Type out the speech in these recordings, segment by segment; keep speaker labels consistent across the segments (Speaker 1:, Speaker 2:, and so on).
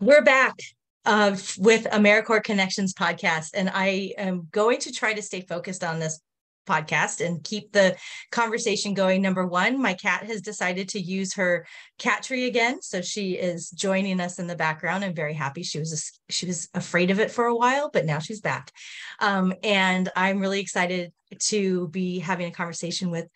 Speaker 1: We're back uh, with AmeriCorps Connections podcast, and I am going to try to stay focused on this podcast and keep the conversation going. Number one, my cat has decided to use her cat tree again, so she is joining us in the background. I'm very happy. She was she was afraid of it for a while, but now she's back, um, and I'm really excited to be having a conversation with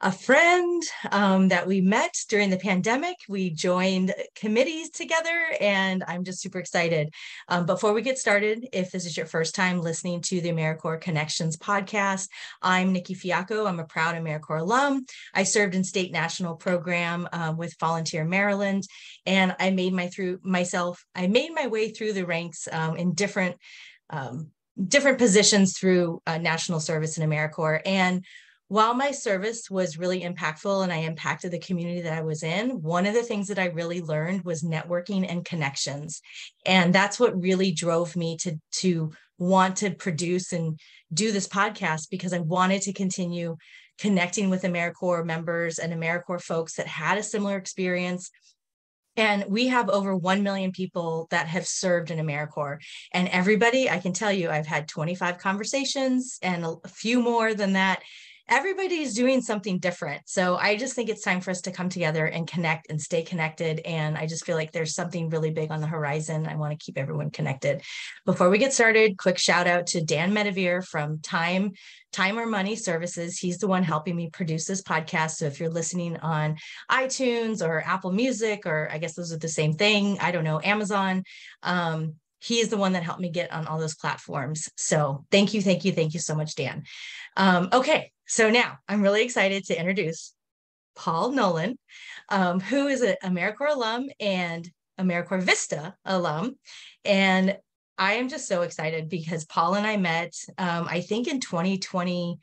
Speaker 1: a friend um, that we met during the pandemic. We joined committees together, and I'm just super excited. Um, before we get started, if this is your first time listening to the AmeriCorps Connections podcast, I'm Nikki Fiacco. I'm a proud AmeriCorps alum. I served in state national program um, with Volunteer Maryland, and I made my through myself. I made my way through the ranks um, in different um, different positions through uh, national service in AmeriCorps. And while my service was really impactful and I impacted the community that I was in, one of the things that I really learned was networking and connections. And that's what really drove me to, to want to produce and do this podcast because I wanted to continue connecting with AmeriCorps members and AmeriCorps folks that had a similar experience. And we have over 1 million people that have served in AmeriCorps. And everybody, I can tell you, I've had 25 conversations and a few more than that everybody's doing something different. So I just think it's time for us to come together and connect and stay connected. And I just feel like there's something really big on the horizon. I want to keep everyone connected. Before we get started, quick shout out to Dan Medevere from Time Time or Money Services. He's the one helping me produce this podcast. So if you're listening on iTunes or Apple Music, or I guess those are the same thing, I don't know, Amazon, um, he is the one that helped me get on all those platforms. So thank you, thank you, thank you so much, Dan. Um, okay, so now I'm really excited to introduce Paul Nolan, um, who is an AmeriCorps alum and AmeriCorps Vista alum. And I am just so excited because Paul and I met, um, I think in 2020,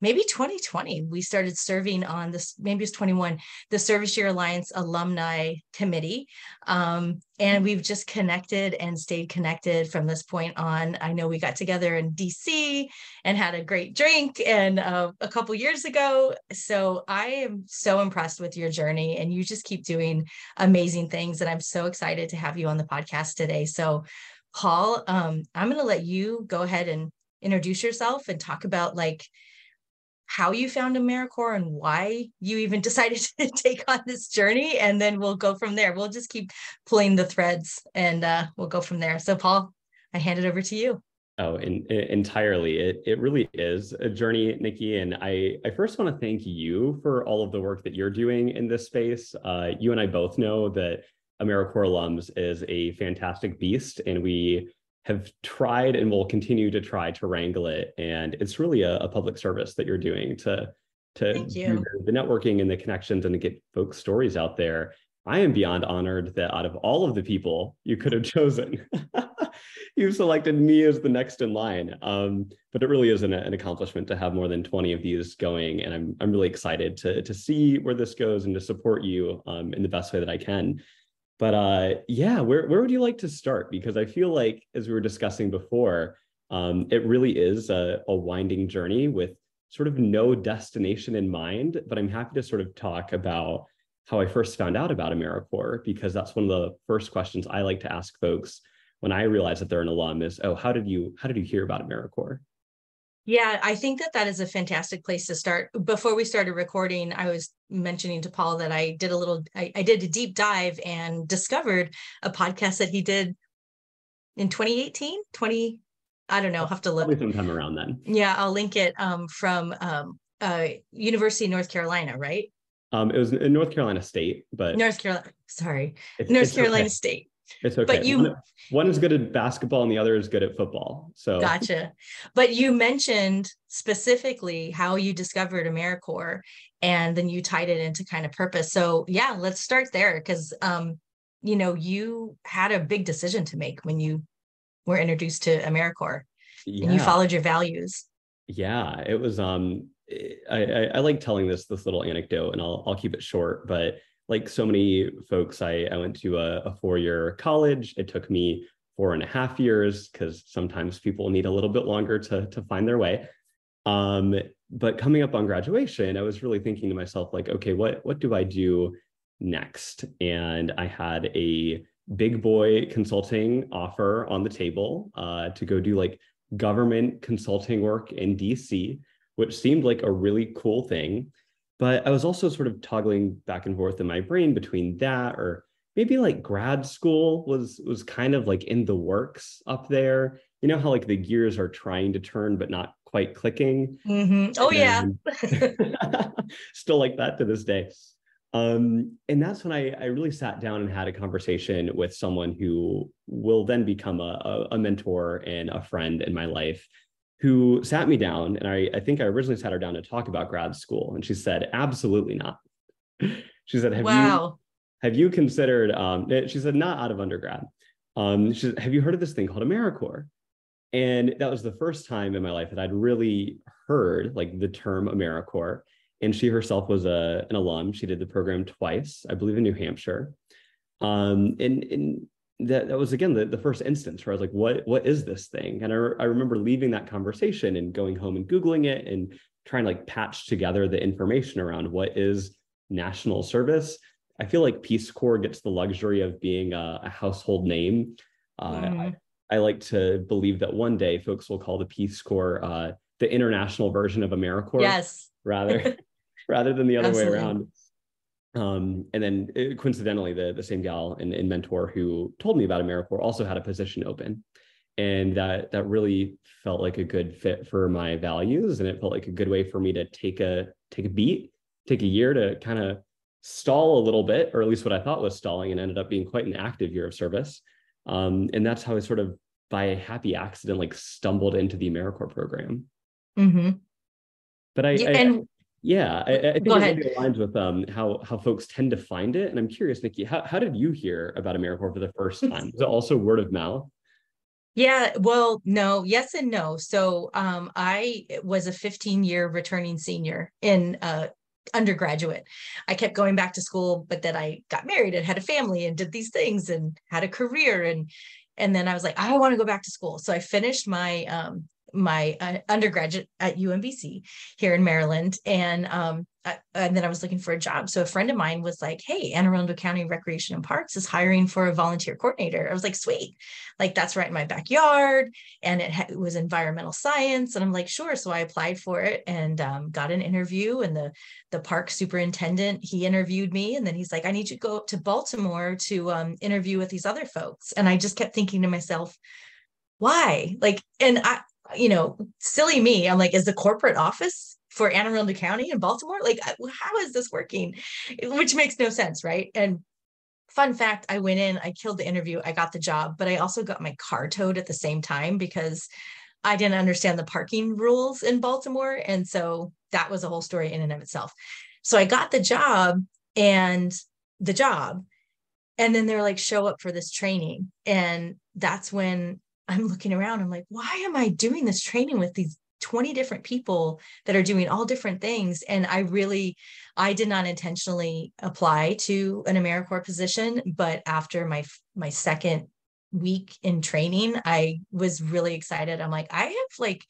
Speaker 1: maybe 2020 we started serving on this maybe it's 21 the service year alliance alumni committee. Um, and we've just connected and stayed connected from this point on. I know we got together in dc and had a great drink and uh, a couple years ago. So i am so impressed with your journey and you just keep doing amazing things and i'm so excited to have you on the podcast today. So paul um, i'm going to let you go ahead and introduce yourself and talk about like how you found AmeriCorps and why you even decided to take on this journey. And then we'll go from there. We'll just keep pulling the threads and uh, we'll go from there. So, Paul, I hand it over to you.
Speaker 2: Oh, in, in, entirely. It, it really is a journey, Nikki. And I, I first want to thank you for all of the work that you're doing in this space. Uh, you and I both know that AmeriCorps alums is a fantastic beast, and we have tried and will continue to try to wrangle it. And it's really a, a public service that you're doing to to do the networking and the connections and to get folks' stories out there. I am beyond honored that out of all of the people you could have chosen, you've selected me as the next in line. Um, but it really is an, an, accomplishment to have more than 20 of these going. And I'm, I'm really excited to, to see where this goes and to support you um, in the best way that I can. But uh, yeah, where where would you like to start? Because I feel like, as we were discussing before, um, it really is a, a winding journey with sort of no destination in mind. But I'm happy to sort of talk about how I first found out about AmeriCorps because that's one of the first questions I like to ask folks when I realize that they're an alum is, oh, how did you how did you hear about AmeriCorps?
Speaker 1: Yeah, I think that that is a fantastic place to start. Before we started recording, I was mentioning to Paul that I did a little, I, I did a deep dive and discovered a podcast that he did in 2018, 20, I don't know, I'll have to look.
Speaker 2: Probably sometime around then.
Speaker 1: Yeah, I'll link it um, from um, uh, University of North Carolina, right?
Speaker 2: Um, it was in North Carolina State, but
Speaker 1: North Carolina, sorry, it's, North it's Carolina okay. State.
Speaker 2: It's okay. But you one, one is good at basketball and the other is good at football. So
Speaker 1: gotcha. But you mentioned specifically how you discovered AmeriCorps and then you tied it into kind of purpose. So yeah, let's start there because um, you know, you had a big decision to make when you were introduced to AmeriCorps yeah. and you followed your values.
Speaker 2: Yeah, it was um I, I, I like telling this this little anecdote and I'll I'll keep it short, but like so many folks, I, I went to a, a four year college. It took me four and a half years because sometimes people need a little bit longer to, to find their way. Um, but coming up on graduation, I was really thinking to myself, like, okay, what, what do I do next? And I had a big boy consulting offer on the table uh, to go do like government consulting work in DC, which seemed like a really cool thing. But I was also sort of toggling back and forth in my brain between that or maybe like grad school was was kind of like in the works up there. You know how like the gears are trying to turn but not quite clicking.
Speaker 1: Mm-hmm. Oh yeah,
Speaker 2: still like that to this day. Um, and that's when I, I really sat down and had a conversation with someone who will then become a, a mentor and a friend in my life who sat me down. And I, I think I originally sat her down to talk about grad school. And she said, absolutely not. she said, have wow. you have you considered um, eh, she said, not out of undergrad. Um, she said, have you heard of this thing called AmeriCorps? And that was the first time in my life that I'd really heard like the term AmeriCorps and she herself was a, an alum. She did the program twice, I believe, in New Hampshire. Um, and, and that, that was again the, the first instance where I was like, what, what is this thing? And I, re- I remember leaving that conversation and going home and Googling it and trying to like patch together the information around what is national service. I feel like Peace Corps gets the luxury of being a, a household name. Uh, mm. I, I, like to believe that one day folks will call the Peace Corps uh, the international version of AmeriCorps.
Speaker 1: Yes.
Speaker 2: Rather. rather than the other Absolutely. way around. Um, and then it, uh, coincidentally, the, the same gal and, and mentor who told me about AmeriCorps also had a position open. And that that really felt like a good fit for my values. And it felt like a good way for me to take a take a beat, take a year to kind of stall a little bit, or at least what I thought was stalling, and ended up being quite an active year of service. Um, and that's how I sort of by a happy accident like stumbled into the AmeriCorps program.
Speaker 1: Mm-hmm.
Speaker 2: But I, yeah, I and yeah, I, I think Go it really aligns with um, how how folks tend to find it. And I'm curious, Nikki, how, how did you hear about AmeriCorps for the first time? Was it also word of mouth?
Speaker 1: Yeah, well, no, yes and no. So um, I was a 15 year returning senior in uh, undergraduate. I kept going back to school, but then I got married and had a family and did these things and had a career and and then I was like, I want to go back to school. So I finished my um, my uh, undergraduate at UMBC here in Maryland. And um, I, and then I was looking for a job. So a friend of mine was like, "Hey, Anne Arundel County Recreation and Parks is hiring for a volunteer coordinator." I was like, "Sweet, like that's right in my backyard." And it, ha- it was environmental science, and I'm like, "Sure." So I applied for it and um, got an interview. And the the park superintendent he interviewed me, and then he's like, "I need you to go up to Baltimore to um, interview with these other folks." And I just kept thinking to myself, why like and i you know, silly me. I'm like, is the corporate office for Anne Arundel County in Baltimore? Like, how is this working? Which makes no sense, right? And fun fact, I went in, I killed the interview, I got the job, but I also got my car towed at the same time because I didn't understand the parking rules in Baltimore. And so that was a whole story in and of itself. So I got the job and the job. And then they're like, show up for this training. And that's when I'm looking around, I'm like, why am I doing this training with these 20 different people that are doing all different things? And I really, I did not intentionally apply to an AmeriCorps position, but after my my second week in training, I was really excited. I'm like, I have like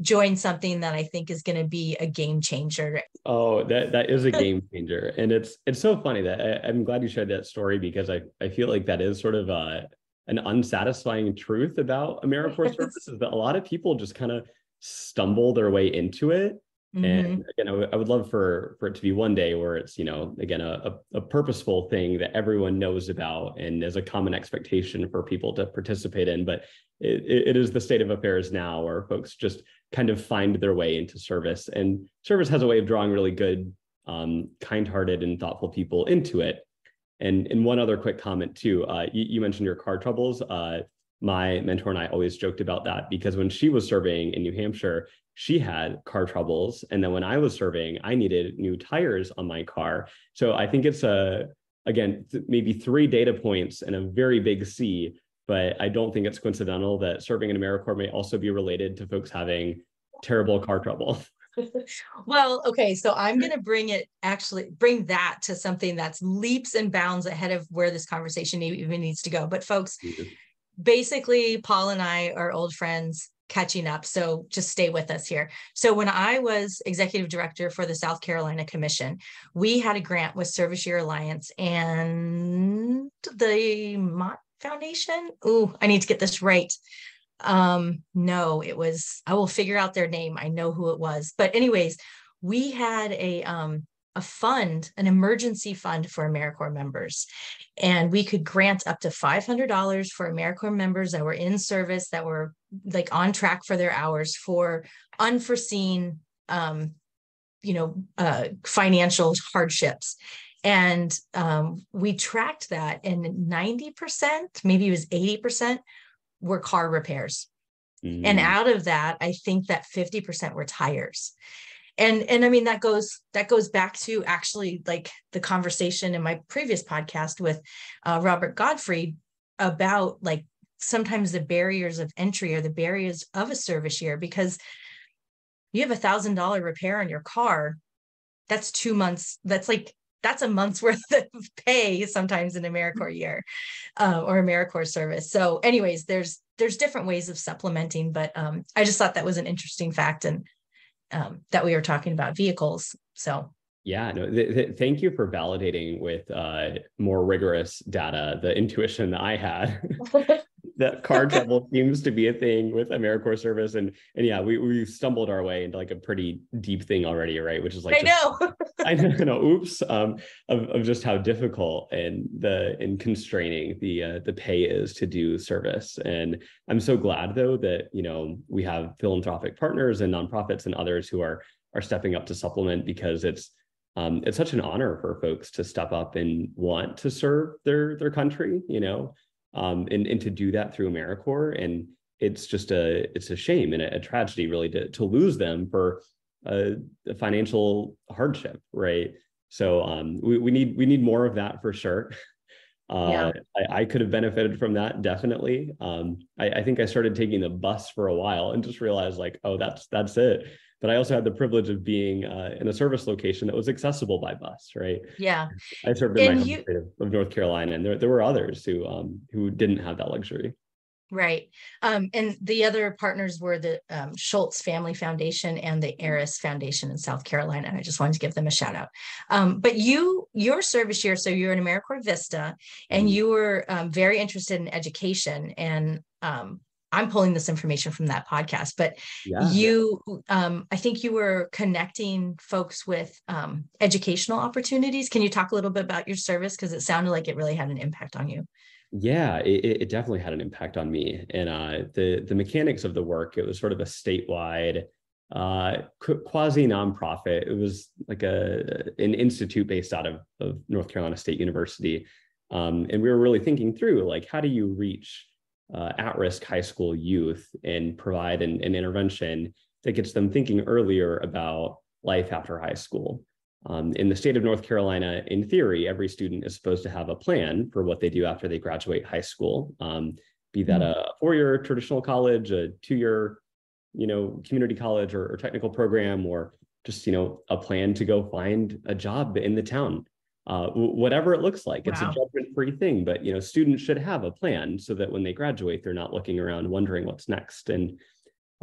Speaker 1: joined something that I think is going to be a game changer.
Speaker 2: Oh, that that is a game changer, and it's it's so funny that I, am glad you shared that story because I I feel like that is sort of a an unsatisfying truth about AmeriCorps service is that a lot of people just kind of stumble their way into it. Mm-hmm. And again, I, w- I would love for for it to be one day where it's you know again a, a, a purposeful thing that everyone knows about and is a common expectation for people to participate in. But it, it is the state of affairs now where folks just kind of find their way into service, and service has a way of drawing really good, um, kind-hearted, and thoughtful people into it. And and one other quick comment too. Uh, you, you, mentioned your car troubles. Uh, my mentor and I always joked about that because when she was serving in New Hampshire, she had car troubles, and then when I was serving, I needed new tires on my car. So I think it's a again th- maybe three data points and a very big C. But I don't think it's coincidental that serving in AmeriCorps may also be related to folks having terrible car trouble.
Speaker 1: well, okay, so I'm going to bring it actually bring that to something that's leaps and bounds ahead of where this conversation even needs to go. But folks, mm-hmm. basically Paul and I are old friends catching up. So just stay with us here. So when I was executive director for the South Carolina Commission, we had a grant with Service Year Alliance and the Mott Foundation. Ooh, I need to get this right. Um, no, it was, I will figure out their name. I know who it was. But, anyways, we had a um a fund, an emergency fund for AmeriCorps members. And we could grant up to $500 for AmeriCorps members that were in service, that were like on track for their hours for unforeseen, um, you know, uh, financial hardships. And um, we tracked that, and 90%, maybe it was 80%, were car repairs. Mm. And out of that, I think that 50% were tires and and i mean that goes that goes back to actually like the conversation in my previous podcast with uh, robert godfrey about like sometimes the barriers of entry or the barriers of a service year because you have a thousand dollar repair on your car that's two months that's like that's a month's worth of pay sometimes in AmeriCorps year uh, or AmeriCorps service. So, anyways, there's there's different ways of supplementing, but um, I just thought that was an interesting fact, and um, that we were talking about vehicles. So
Speaker 2: yeah, no, th- th- thank you for validating with uh, more rigorous data the intuition that I had that car trouble seems to be a thing with AmeriCorps service. And and yeah, we we stumbled our way into like a pretty deep thing already, right? Which is like
Speaker 1: I know.
Speaker 2: I know, no, oops, um, of, of just how difficult and the and constraining the uh, the pay is to do service. And I'm so glad though that you know we have philanthropic partners and nonprofits and others who are are stepping up to supplement because it's um, it's such an honor for folks to step up and want to serve their their country, you know, um, and, and to do that through AmeriCorps. And it's just a it's a shame and a, a tragedy really to, to lose them for a, a financial hardship, right? So um, we, we need we need more of that for sure. Uh, yeah. I, I, could have benefited from that definitely. Um, I, I, think I started taking the bus for a while and just realized like, oh, that's that's it. But I also had the privilege of being uh, in a service location that was accessible by bus, right?
Speaker 1: Yeah.
Speaker 2: I served in and my you, of, North Carolina, and there, there were others who um, who didn't have that luxury.
Speaker 1: Right. Um, and the other partners were the um, Schultz Family Foundation and the Eris Foundation in South Carolina. And I just wanted to give them a shout out. Um, but you, your service year, so you're in AmeriCorps Vista and mm-hmm. you were um, very interested in education. And um, I'm pulling this information from that podcast, but yeah, you. Um, I think you were connecting folks with educational opportunities. Can you talk a little bit about your service? Because it sounded like it really had an impact on you.
Speaker 2: Yeah, it, it definitely had an impact on me. And uh, the the mechanics of the work, it was sort of a statewide uh, quasi nonprofit. It was like a an institute based out of, of North Carolina State University, um, and we were really thinking through like how do you reach uh, at risk high school youth and provide an, an intervention that gets them thinking earlier about life after high school. Um, in the state of North Carolina, in theory, every student is supposed to have a plan for what they do after they graduate high school, um, be that mm-hmm. a four-year traditional college, a two-year, you know, community college or, or, technical program, or just you know a plan to go find a job in the town. Uh, whatever it looks like, wow. it's a judgment-free thing. But you know, students should have a plan so that when they graduate, they're not looking around wondering what's next. And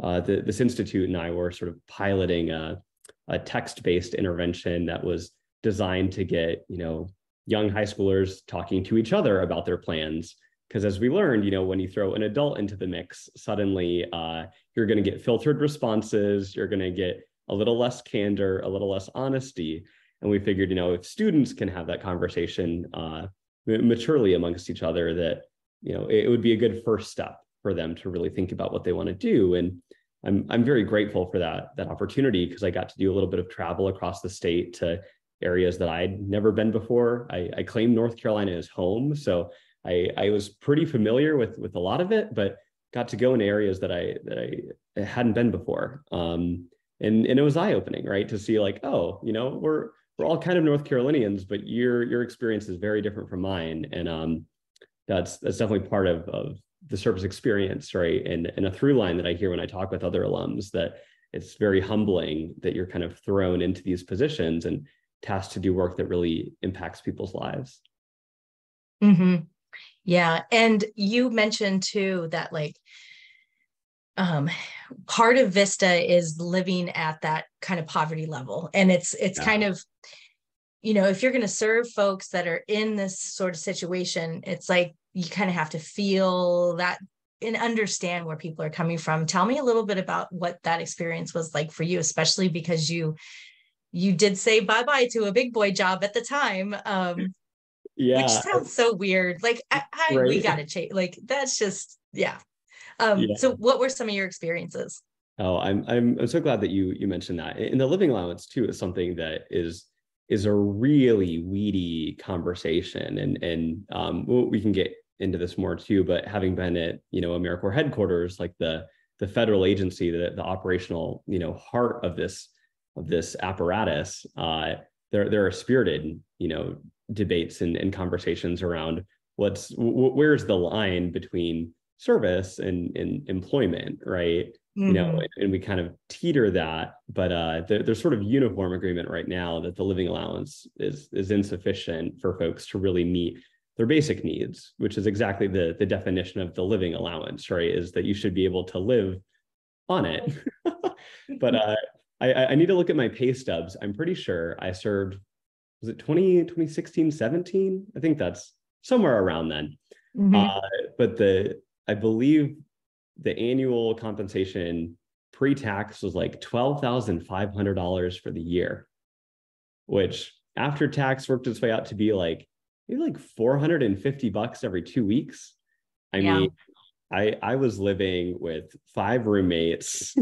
Speaker 2: uh, the, this institute and I were sort of piloting a a text-based intervention that was designed to get you know young high schoolers talking to each other about their plans. Because as we learned you know when you throw an adult into the mix suddenly uh, you're going to get filtered responses you're going to get a little less candor a little less honesty. And we figured you know if students can have that conversation uh, maturely amongst each other that you know it, it would be a good first step for them to really think about what they want to do. And I'm I'm very grateful for that that opportunity because I got to do a little bit of travel across the state to areas that I'd never been before. I, I claim North Carolina as home, so I I was pretty familiar with with a lot of it, but got to go in areas that I that I hadn't been before. Um, and and it was eye opening, right, to see like, oh, you know, we're we're all kind of North Carolinians, but your your experience is very different from mine, and um, that's that's definitely part of of the service experience, right? And, and a through line that I hear when I talk with other alums that it's very humbling that you're kind of thrown into these positions and tasked to do work that really impacts people's lives.
Speaker 1: Mm-hmm. Yeah. And you mentioned too that like um part of Vista is living at that kind of poverty level. And it's it's yeah. kind of you know, if you're going to serve folks that are in this sort of situation, it's like you kind of have to feel that and understand where people are coming from. Tell me a little bit about what that experience was like for you, especially because you you did say bye bye to a big boy job at the time. Um, yeah, which sounds so weird. Like I, I right. we gotta change. Like that's just yeah. Um, yeah. So what were some of your experiences?
Speaker 2: Oh, I'm I'm I'm so glad that you you mentioned that. And the living allowance too is something that is is a really weedy conversation, and and um, we can get into this more too. But having been at you know AmeriCorps headquarters, like the the federal agency, the the operational you know heart of this of this apparatus, uh, there there are spirited you know debates and, and conversations around what's w- where's the line between service and, and employment, right? Mm-hmm. You know, mm-hmm. and we kind of teeter that, but uh, there, there's sort of uniform agreement right now that the living allowance is is insufficient for folks to really meet their basic needs, which is exactly the the definition of the living allowance, right? Is that you should be able to live on it. but uh, I, I need to look at my pay stubs. I'm pretty sure I served was it 20, 2016, 17? I think that's somewhere around then. Mm-hmm. Uh, but the I believe the annual compensation pre-tax was like $12,500 for the year, which after tax worked its way out to be like maybe like 450 bucks every two weeks. I yeah. mean, I I was living with five roommates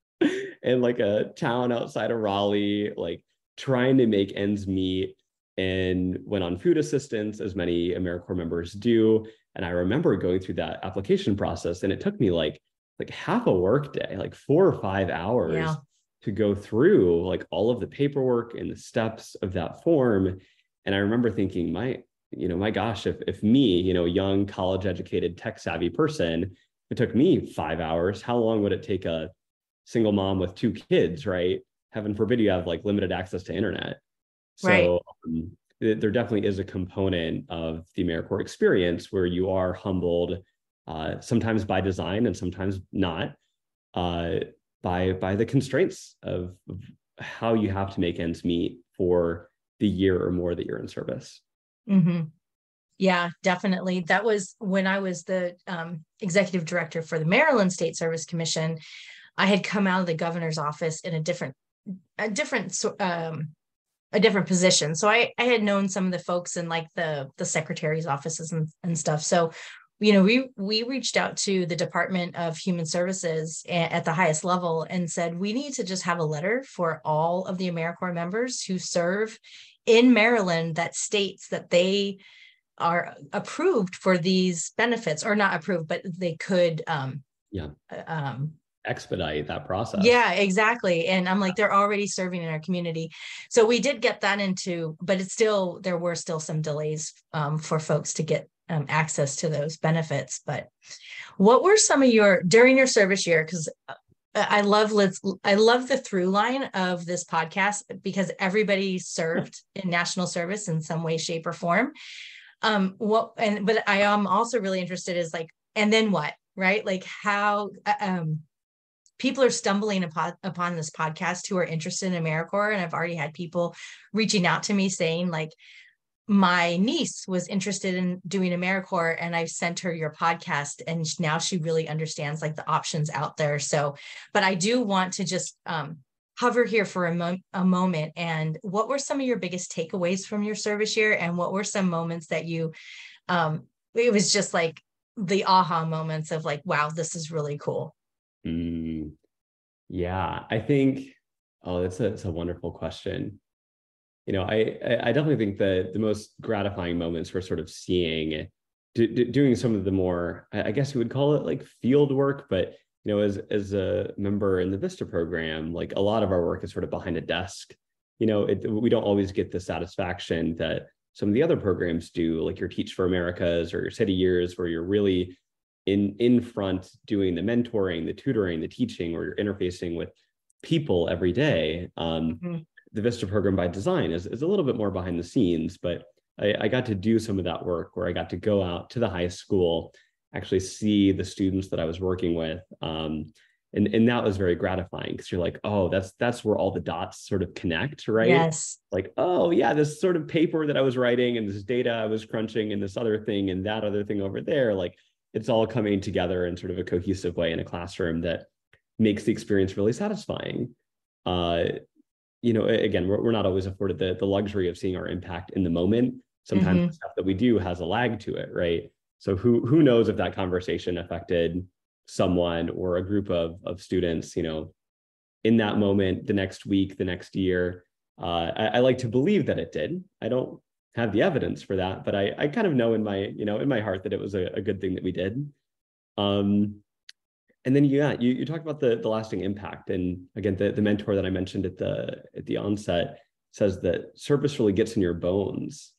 Speaker 2: in like a town outside of Raleigh, like trying to make ends meet and went on food assistance, as many AmeriCorps members do. And I remember going through that application process, and it took me like like half a work day, like four or five hours yeah. to go through like all of the paperwork and the steps of that form. And I remember thinking, my, you know, my gosh, if if me, you know, young college educated tech savvy person, it took me five hours, how long would it take a single mom with two kids, right? Heaven forbid you have like limited access to internet. So right. um, there definitely is a component of the AmeriCorps experience where you are humbled, uh, sometimes by design and sometimes not, uh, by by the constraints of, of, how you have to make ends meet for the year or more that you're in service.
Speaker 1: Mm-hmm. Yeah, definitely. That was when I was the um, executive director for the Maryland State Service Commission. I had come out of the governor's office in a different a different um, a different position. So I I had known some of the folks in like the the secretary's offices and, and stuff. So you know we we reached out to the department of human services at the highest level and said we need to just have a letter for all of the americorps members who serve in maryland that states that they are approved for these benefits or not approved but they could um
Speaker 2: yeah
Speaker 1: uh, um
Speaker 2: expedite that process.
Speaker 1: Yeah, exactly. And I'm like, they're already serving in our community. So we did get that into, but it's still, there were still some delays um, for folks to get um, access to those benefits. But what were some of your, during your service year, because uh, I love let's I love the through line of this podcast because everybody served in national service in some way, shape, or form. Um, what and but I am also really interested is like, and then what, right? Like how uh, um people are stumbling upon, upon this podcast who are interested in AmeriCorps. And I've already had people reaching out to me saying, like, my niece was interested in doing AmeriCorps and I sent her your podcast and now she really understands like the options out there. So, but I do want to just um, hover here for a, mo- a moment. And what were some of your biggest takeaways from your service year? And what were some moments that you, um, it was just like the aha moments of like, wow, this is really cool.
Speaker 2: Mm, yeah, I think, oh, that's a, that's a wonderful question. You know, I, I definitely think that the most gratifying moments were sort of seeing, do, do, doing some of the more, I guess you would call it like field work, but you know, as as a member in the Vista program, like a lot of our work is sort of behind a desk. You know, it, we don't always get the satisfaction that some of the other programs do, like your Teach for Americas or your City Years, where you're really in in front doing the mentoring the tutoring the teaching or you're interfacing with people every day um, mm-hmm. The vista program by design is, is a little bit more behind the scenes but I, I got to do some of that work where i got to go out to the high school actually see the students that i was working with um, and and that was very gratifying because you're like oh that's that's where all the dots sort of connect right?
Speaker 1: Yes.
Speaker 2: Like oh yeah this sort of paper that i was writing and this data i was crunching and this other thing and that other thing over there like it's all coming together in sort of a cohesive way in a classroom that makes the experience really satisfying. Uh you know again we're, we're not always afforded the, the luxury of seeing our impact in the moment sometimes mm-hmm. the stuff that we do has a lag to it right so who who knows if that conversation affected someone or a group of, of students, you know, in that moment, the next week, the next year. Uh, I, I, like to believe that it did. I don't have the evidence for that, but I, I kind of know in my, you know, in my heart that it was a, a good thing that we did. Um, and then yeah, you you talk about the the lasting impact, and again, the the mentor that I mentioned at the at the onset says that service really gets in your bones,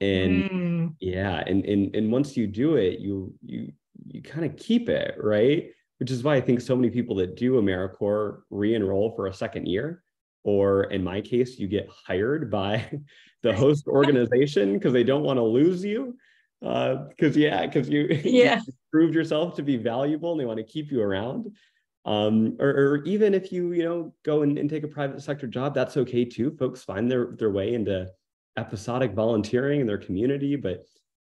Speaker 2: and mm. yeah, and and and once you do it, you you you kind of keep it, right? Which is why I think so many people that do AmeriCorps re-enroll for a second year, or in my case, you get hired by the host organization because they don't want to lose you. Because uh, yeah, because you,
Speaker 1: yeah.
Speaker 2: you proved yourself to be valuable and they want to keep you around. Um, or, or, even if you you know go and, and take a private sector job, that's okay too. Folks find their their way into episodic volunteering in their community, but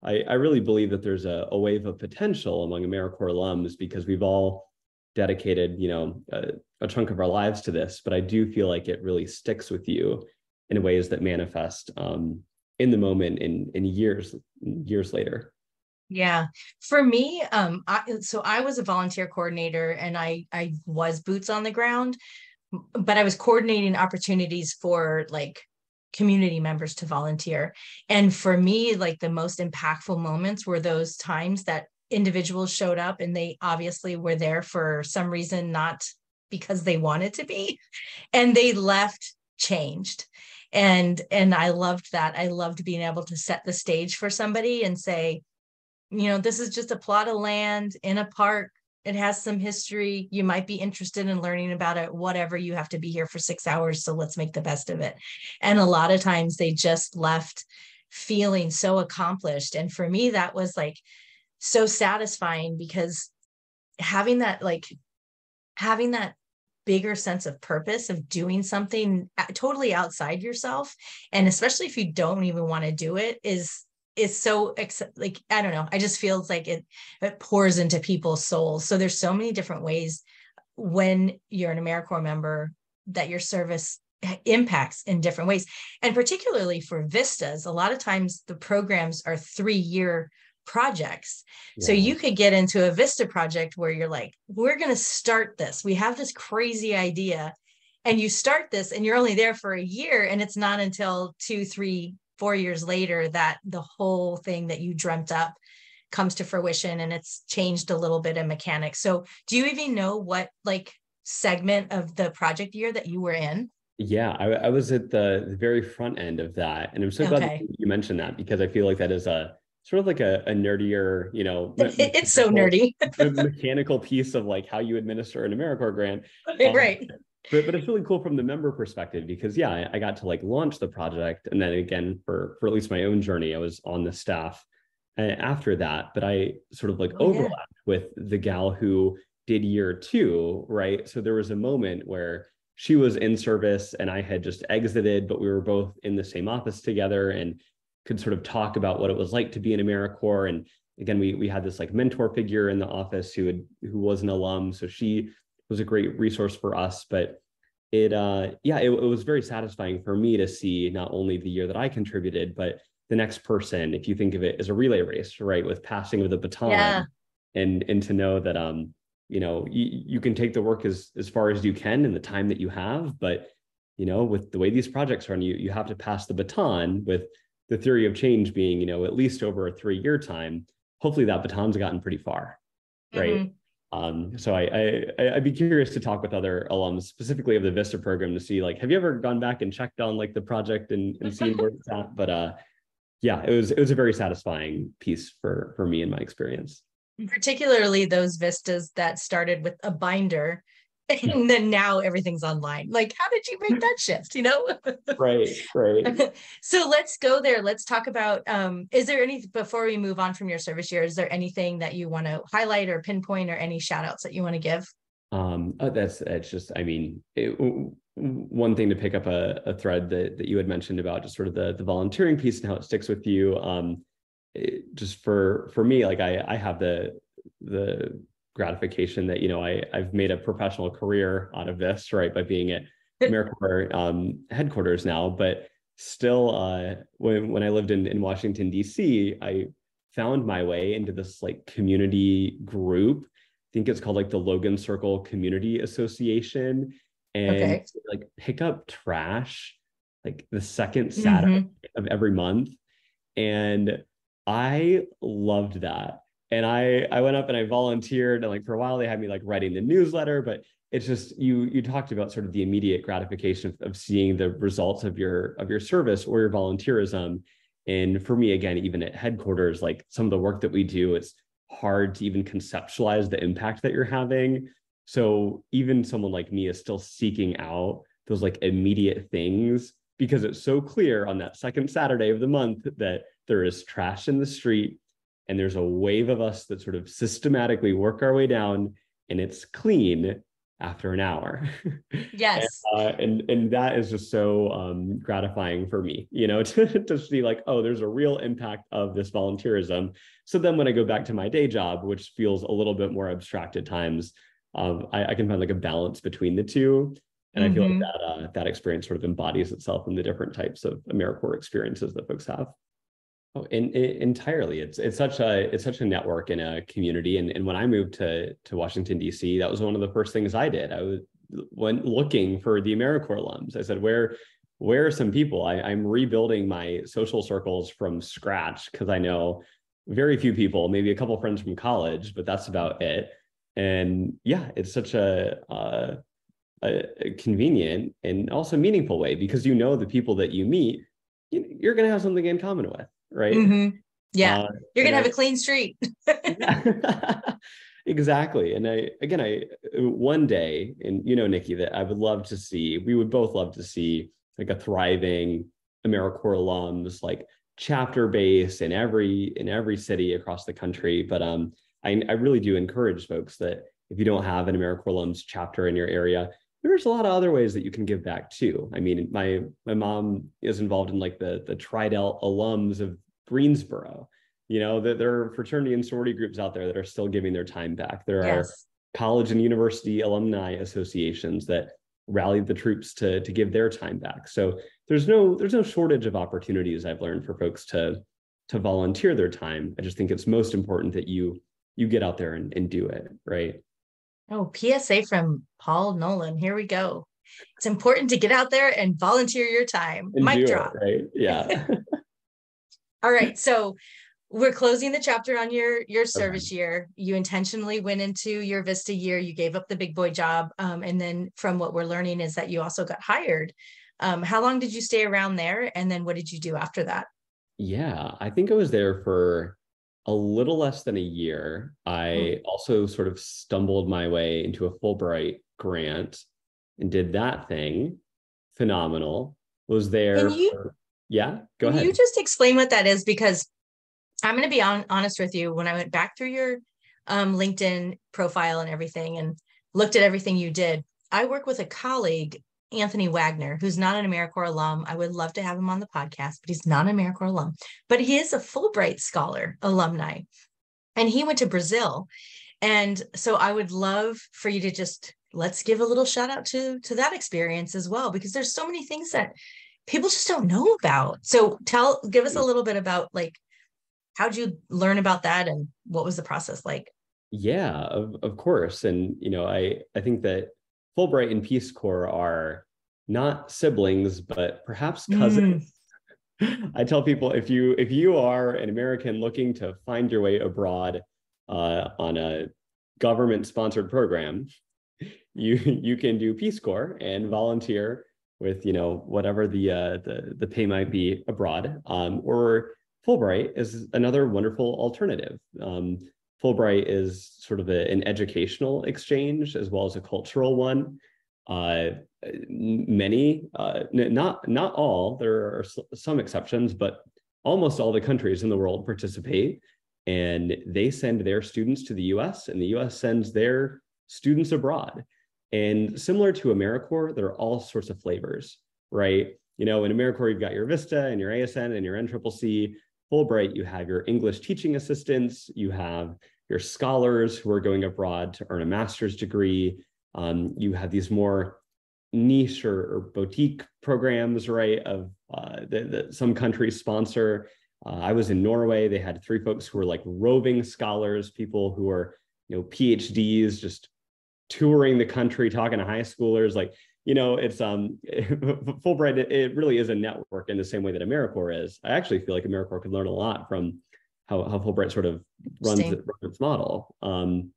Speaker 2: I, I really believe that there's a, a, wave of potential among AmeriCorps alums because we've all dedicated, you know, a, a, chunk of our lives to this. But I do feel like it really sticks with you in ways that manifest um, in the moment in in years years later.
Speaker 1: Yeah, for me, um, I, so I was a volunteer coordinator, and I I was boots on the ground, but I was coordinating opportunities for like community members to volunteer. And for me, like the most impactful moments were those times that individuals showed up and they obviously were there for some reason, not because they wanted to be, and they left changed. And and I loved that. I loved being able to set the stage for somebody and say, you know, this is just a plot of land in a park. It has some history. You might be interested in learning about it. Whatever you have to be here for six hours so let's make the best of it. And a lot of times they just left feeling so accomplished. And for me that was like so satisfying because having that like having that bigger sense of purpose of doing something uh, totally outside yourself and especially if you don't even want to do it is is so like i don't know i just feels like it it pours into people's souls. So there's so many different ways when you're an americorps member that your service eh, impacts in different ways. And particularly for vistas a lot of times the programs are three year projects yeah. so you could get into a vista project where you're like we're going to start this we have this crazy idea and you start this and you're only there for a year and it's not until two three four years later that the whole thing that you dreamt up comes to fruition and it's changed a little bit in mechanics. So do you even know what like segment of the project year that you were in?
Speaker 2: Yeah, I, I was at the, the, very front end of that. And I'm so glad okay. you mentioned that because I feel like that is a sort of like a, a nerdier, you know,
Speaker 1: it's so nerdy.
Speaker 2: mechanical piece of like how you administer an AmeriCorps grant.
Speaker 1: right.
Speaker 2: Um, but, but it's really cool from the member perspective because yeah I, I, got to like launch the project and then again for for at least my own journey i was on the staff uh, after that but i sort of like oh, overlapped yeah. with the gal who did year two right so there was a moment where she was in service and i had just exited but we were both in the same office together and could sort of talk about what it was like to be in americorps and again we we had this like mentor figure in the office who had who was an alum so she was a great resource for us. But it, uh, yeah, it, it was very satisfying for me to see not only the year that I contributed, but the next person, if you think of it as a relay race, right, with passing of the baton, yeah. and and to know that um, you know, you, you can take the work as as far as you can in the time that you have, but you know, with the way these projects run, you you have to pass the baton with the theory of change being, you know, at least over a three year time. Hopefully that baton's gotten pretty far, right? Mm-hmm. Um, so I, I I'd be curious to talk with other alums, specifically of the Vista program, to see like, have you ever gone back and checked on like the project and, and seen where it's at? But uh, yeah, it was it was a very satisfying piece for for me and my experience.
Speaker 1: Particularly those vistas that started with a binder and then now everything's online. Like how did you make that shift you know?
Speaker 2: Right right.
Speaker 1: So let's go there. Let's talk about um is there any before we move on from your service year is there anything that you want to highlight or pinpoint or any shout outs that you want to give?
Speaker 2: Um, oh, that's it's just, I mean, it, one thing to pick up a, a, thread that, that you had mentioned about just sort of the, the volunteering piece and how it sticks with you. Um, it, just for for me, like I I have the the gratification that you know I I've made a professional career out of this right by being at AmeriCorps um, headquarters now, but still uh, when when I lived in in Washington D.C., I found my way into this like community group. I think it's called like the Logan Circle Community Association, and okay. like pick up trash like the second Saturday mm-hmm. of every month, and I loved that. And I I went up and I volunteered, and like for a while they had me like writing the newsletter, but it's just you you talked about sort of the immediate gratification of, of seeing the results of your of your service or your volunteerism. And for me again even at headquarters like some of the work that we do it's hard to even conceptualize the impact that you're having. So even someone like me is still seeking out those like immediate things because it's so clear on that second saturday of the month that there is trash in the street and there's a wave of us that sort of systematically work our way down and it's clean after an hour.
Speaker 1: Yes.
Speaker 2: and, uh, and, and that is just so um, gratifying for me, you know, to, to see like, oh, there's a real impact of this volunteerism. So then when I go back to my day job, which feels a little bit more abstract at times, um, I, I, can find like a balance between the two. And mm-hmm. I feel like mm-hmm. that uh, that experience sort of embodies itself in the different types of AmeriCorps experiences that folks have. Oh, in, in, entirely. It's it's such a it's such a network in a community. And, and when I moved to to Washington D.C., that was one of the first things I did. I was went looking for the AmeriCorps alums. I said, where where are some people? I, I'm rebuilding my social circles from scratch because I know very few people, maybe a couple friends from college, but that's about it. And yeah, it's such a, a convenient and also meaningful way because you know the people that you meet, you're going to have something in common with right?
Speaker 1: Mm-hmm. Yeah, uh, you're gonna have I, a clean street.
Speaker 2: exactly, and I again, I one day, and you know, Nikki, that I would love to see. We would both love to see like a thriving AmeriCorps alums, like chapter base in every in every city across the country. But um, I, I really do encourage folks that if you don't have an AmeriCorps alums chapter in your area, there's a lot of other ways that you can give back too. I mean, my my mom is involved in like the the Tri-Delt alums of Greensboro. You know, that there are fraternity and sorority groups out there that are still giving their time back. There yes. are college and university alumni associations that rallied the troops to to give their time back. So there's no there's no shortage of opportunities I've learned for folks to to volunteer their time. I just think it's most important that you you get out there and, and do it, right?
Speaker 1: Oh, PSA from Paul Nolan. Here we go. It's important to get out there and volunteer your time. And Mic drop.
Speaker 2: It, right? Yeah.
Speaker 1: All right. So we're closing the chapter on your your service okay. year. You intentionally went into your Vista year. You gave up the big boy job, um, and then from what we're learning is that you also got hired. Um, how long did you stay around there, and then what did you do after that?
Speaker 2: Yeah, I think I was there for a little less than a year. I hmm. also sort of stumbled my way into a Fulbright grant and did that thing. Phenomenal. Was there.
Speaker 1: You, for,
Speaker 2: yeah, go Can ahead.
Speaker 1: You just explain what that is because I'm going to be on, honest with you. When I went back through your um, LinkedIn profile and everything and looked at everything you did, I work with a colleague Anthony Wagner, who's not an AmeriCorps alum. I would love to have him on the podcast, but he's not an AmeriCorps alum. But he is a Fulbright Scholar alumni, and he went to Brazil. And so I would love for you to just let's give a little shout out to to that experience as well, because there's so many things that people just don't know about. So tell, give us a little bit about like how'd you learn about that and what was the process like?
Speaker 2: Yeah, of, of course. And you know, I I think that Fulbright and Peace Corps are not siblings, but perhaps cousins. Mm. I tell people if you if you are an American looking to find your way abroad uh, on a government sponsored program, you you can do Peace Corps and volunteer with you know whatever the uh, the the pay might be abroad, um, or Fulbright is another wonderful alternative. Um, Fulbright is sort of a, an educational exchange as well as a cultural one. Uh, many, uh, n- not not all, there are some exceptions, but almost all the countries in the world participate, and they send their students to the U.S. and the U.S. sends their students abroad. And similar to AmeriCorps, there are all sorts of flavors, right? You know, in AmeriCorps, you've got your Vista and your ASN and your NCCC. Fulbright, you have your English teaching assistants, you have your scholars who are going abroad to earn a master's degree. Um, you have these more niche or, or boutique programs, right, of uh, that, some countries sponsor. Uh, I was in Norway. They had three folks who were like roving scholars, people who are, you know, PhDs, just touring the country, talking to high schoolers. Like, you know, it's um Fulbright. It, it really is a network in the same way that AmeriCorps is. I actually feel like AmeriCorps could learn a lot from how how Fulbright sort of runs, it, runs its model. Um,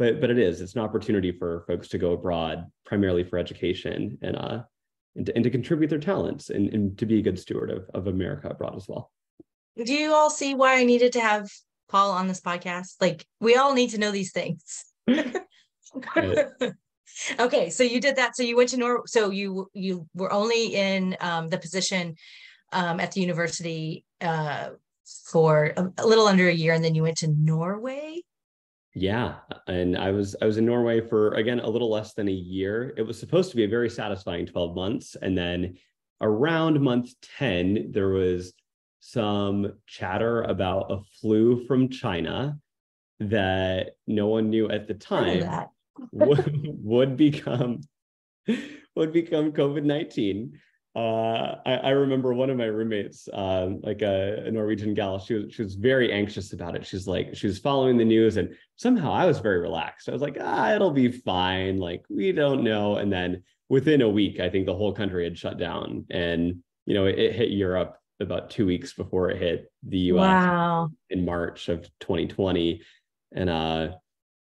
Speaker 2: but but it is it's an opportunity for folks to go abroad primarily for education and uh and to, and to contribute their talents and, and to be a good steward of, of America abroad as well.
Speaker 1: Do you all see why I needed to have Paul on this podcast? Like we all need to know these things. okay, so you did that. So you went to Nor. So you you were only in um, the position um, at the university uh, for a, little under a year, and then you went to Norway.
Speaker 2: Yeah, and I was I was in Norway for again a little less than a year. It was supposed to be a very satisfying 12 months and then around month 10 there was some chatter about a flu from China that no one knew at the time would, would become would become COVID-19 uh, I, I, remember one of my roommates, um, like a, a, Norwegian gal, she was she was very anxious about it. She's like, she was following the news, and somehow I was very relaxed. I was like, ah, it'll be fine. Like we don't know. And then within a week, I think the whole country had shut down, and you know, it, it hit Europe about two weeks before it hit the U.S.
Speaker 1: Wow.
Speaker 2: in March of 2020, and uh,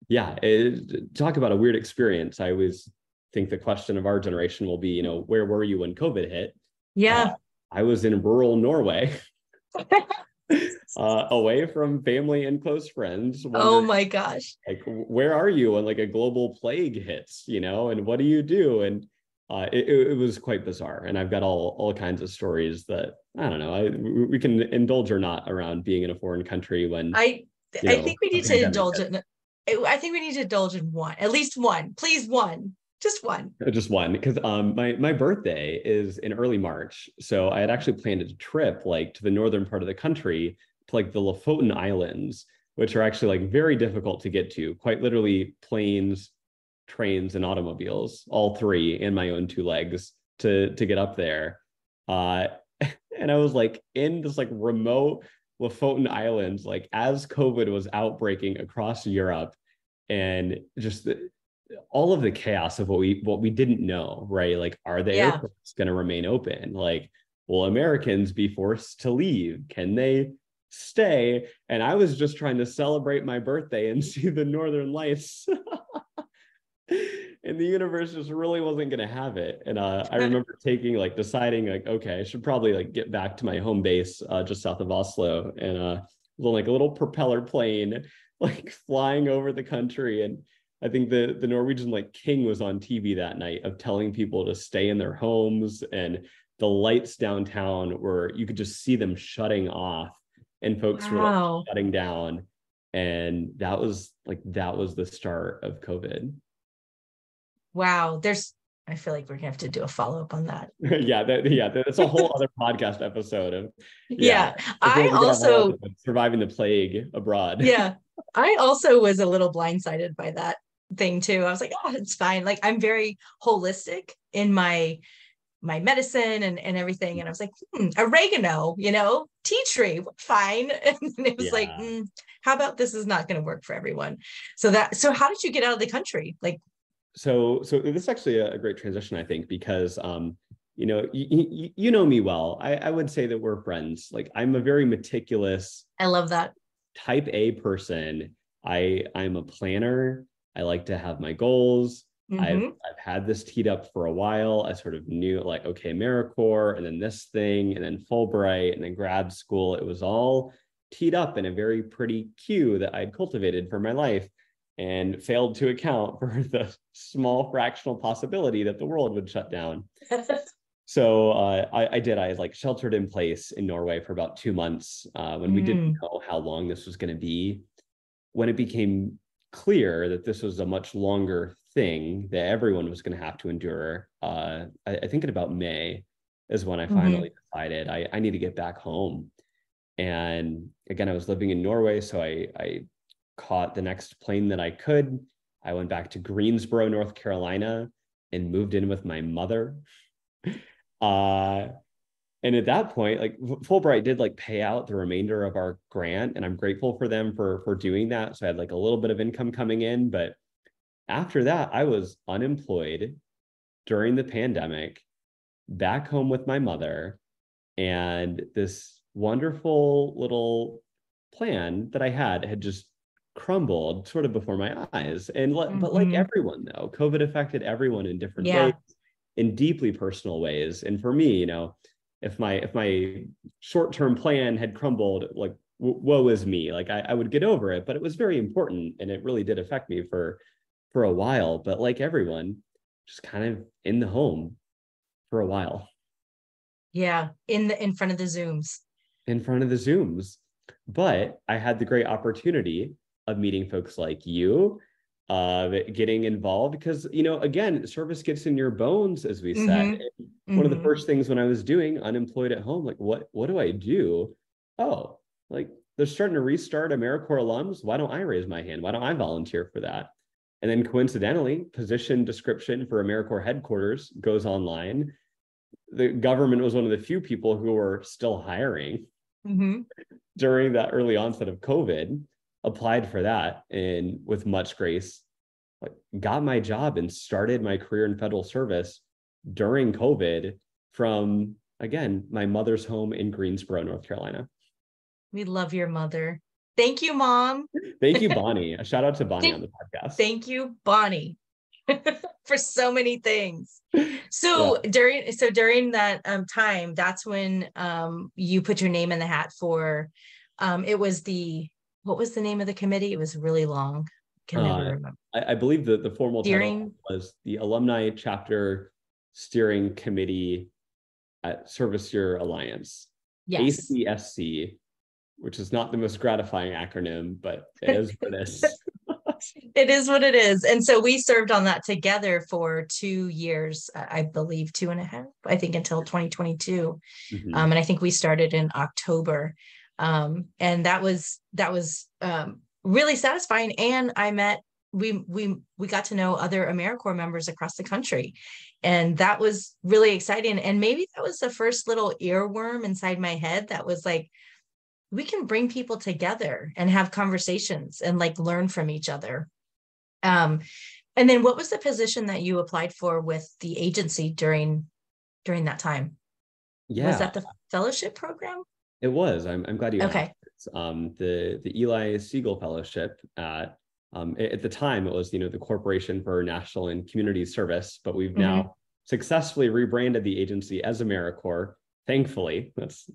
Speaker 2: yeah, it, talk about a weird experience. I was think the question of our generation will be, you know, where were you when COVID hit?
Speaker 1: Yeah. Uh,
Speaker 2: I was in rural Norway. uh, away from family and close friends.
Speaker 1: Oh my gosh.
Speaker 2: Like, where are you when like a global plague hits, you know, and what do you do? And uh, it, it was quite bizarre. And I've got all, all kinds of stories that, I don't know, I, we can indulge or not around being in a foreign country when
Speaker 1: I, I know, think we need to indulge in, I think we need to indulge in one, at least one, please one just one.
Speaker 2: Uh, just one because um my my birthday is in early march so i had actually planned a trip like to the northern part of the country to like the lofoten islands which are actually like very difficult to get to quite literally planes trains and automobiles all three and my own two legs to to get up there. Uh and i was like in this like remote lofoten islands like as covid was outbreaking across europe and just all of the chaos of what we what we didn't know, right? Like, are the yeah. airports going to remain open? Like, will Americans be forced to leave? Can they stay? And I was just trying to celebrate my birthday and see the northern lights. and the universe just really wasn't going to have it and uh, i remember taking like deciding like okay i should probably like get back to my home base uh, just south of oslo and uh on like a little propeller plane like flying over the country and I think the the Norwegian like king was on TV that night of telling people to stay in their homes and the lights downtown were you could just see them shutting off and folks wow. were like shutting down and that was like that was the start of COVID.
Speaker 1: Wow, there's I feel like we're gonna have to do a follow up on that.
Speaker 2: yeah, that, yeah, that's a whole other podcast episode of.
Speaker 1: Yeah, yeah I also
Speaker 2: surviving the plague abroad.
Speaker 1: Yeah, I also was a little blindsided by that thing too. I was like, oh, it's fine. Like I'm very holistic in my my medicine and, and everything. And I was like, hmm, oregano, you know, tea tree, fine. And it was yeah. like, mm, how about this is not going to work for everyone? So that so how did you get out of the country? Like
Speaker 2: so so this is actually a, great transition, I think, because um, you know, you, you know me well. I, I would say that we're friends. Like I'm a very meticulous.
Speaker 1: I love that.
Speaker 2: Type A person. I I'm a planner. I like to have my goals. Mm-hmm. I've, I've had this teed up for a while. I sort of knew like, okay, AmeriCorps and then this thing and then Fulbright and then grad school. It was all teed up in a very pretty queue that I'd cultivated for my life and failed to account for the small fractional possibility that the world would shut down. so uh, I, I, did. I like sheltered in place in Norway for about two months uh, when mm. we didn't mm. know how long this was going to be. When it became clear that this was a much longer thing that everyone was going to have to endure, uh, I, I, think in about May is when I mm-hmm. finally mm-hmm. decided I, I need to get back home. And again, I was living in Norway, so I, I caught the next plane that I could. I went back to Greensboro, North Carolina, and moved in with my mother. Uh, and at that point, like Fulbright did like pay out the remainder of our grant, and I'm grateful for them for for doing that. So I had like a little bit of income coming in, but after that, I was unemployed during the pandemic, back home with my mother, and this wonderful little plan that I had had just crumbled sort of before my eyes. And mm-hmm. but like mm-hmm. everyone though, COVID affected everyone in different yeah. ways, in deeply personal ways. And for me, you know, if my if my short-term plan had crumbled, like woe is me. Like I, I would get over it, but it was very important and it really did affect me for for a while. But like everyone, just kind of in the home for a while.
Speaker 1: Yeah, in the in front of the Zooms.
Speaker 2: In front of the Zooms. But I had the great opportunity of meeting folks like you, uh, getting involved because you know again, service gets in your bones, as we mm-hmm. said. Mm-hmm. One of the mm-hmm. first things when I was doing unemployed at home, like what what do I do? Oh, like they're starting to restart AmeriCorps alums. Why don't I raise my hand? Why don't I volunteer for that? And then coincidentally, position description for AmeriCorps headquarters goes online. The government was one of the few people who were still hiring mm-hmm. during that early onset of COVID applied for that and with much grace like got my job and started my career in federal service during covid from again my mother's home in greensboro north carolina.
Speaker 1: We love your mother. Thank you mom.
Speaker 2: Thank you bonnie. A shout out to bonnie on the podcast.
Speaker 1: Thank you bonnie for so many things. So yeah. during so during that um, time that's when um, you put your name in the hat for um, it was the what was the name of the committee? It was really long. Can never uh, remember.
Speaker 2: I, I, believe that the formal steering title was the Alumni Chapter Steering Committee at Service Year Alliance. Yes. ACSC, which is not the most gratifying acronym, but it is what it is.
Speaker 1: it is what it is. And so we served on that together for two years, I believe, two and a half, I think until 2022. Mm-hmm. Um, and I think we started in October um, and that was that was um, really satisfying and i met we we we got to know other AmeriCorps members across the country, and that was really exciting. And maybe that was the first little earworm inside my head that was like, we can bring people together and have conversations and like learn from each other. Um, and then what was the position that you applied for with the agency during during that time? Yeah, was that the fellowship program?
Speaker 2: It was. I'm, I'm glad you okay. Um, the the Eli Segal Fellowship at um, at the time it was you know the Corporation for National and Community Service, but we've mm-hmm. now successfully rebranded the agency as AmeriCorps. Thankfully, that's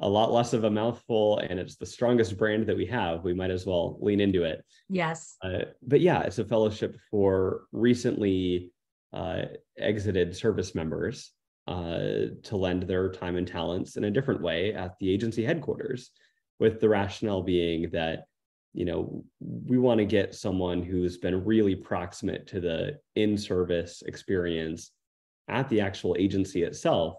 Speaker 2: a lot less of a mouthful, and it's the strongest brand that we have. We might as well lean into it.
Speaker 1: Yes.
Speaker 2: Uh, but yeah, it's a fellowship for recently uh, exited service members uh, to lend their time and talents in a different way at the agency headquarters, with the rationale being that you know we want to get someone who's been really proximate to the in-service experience at the actual agency itself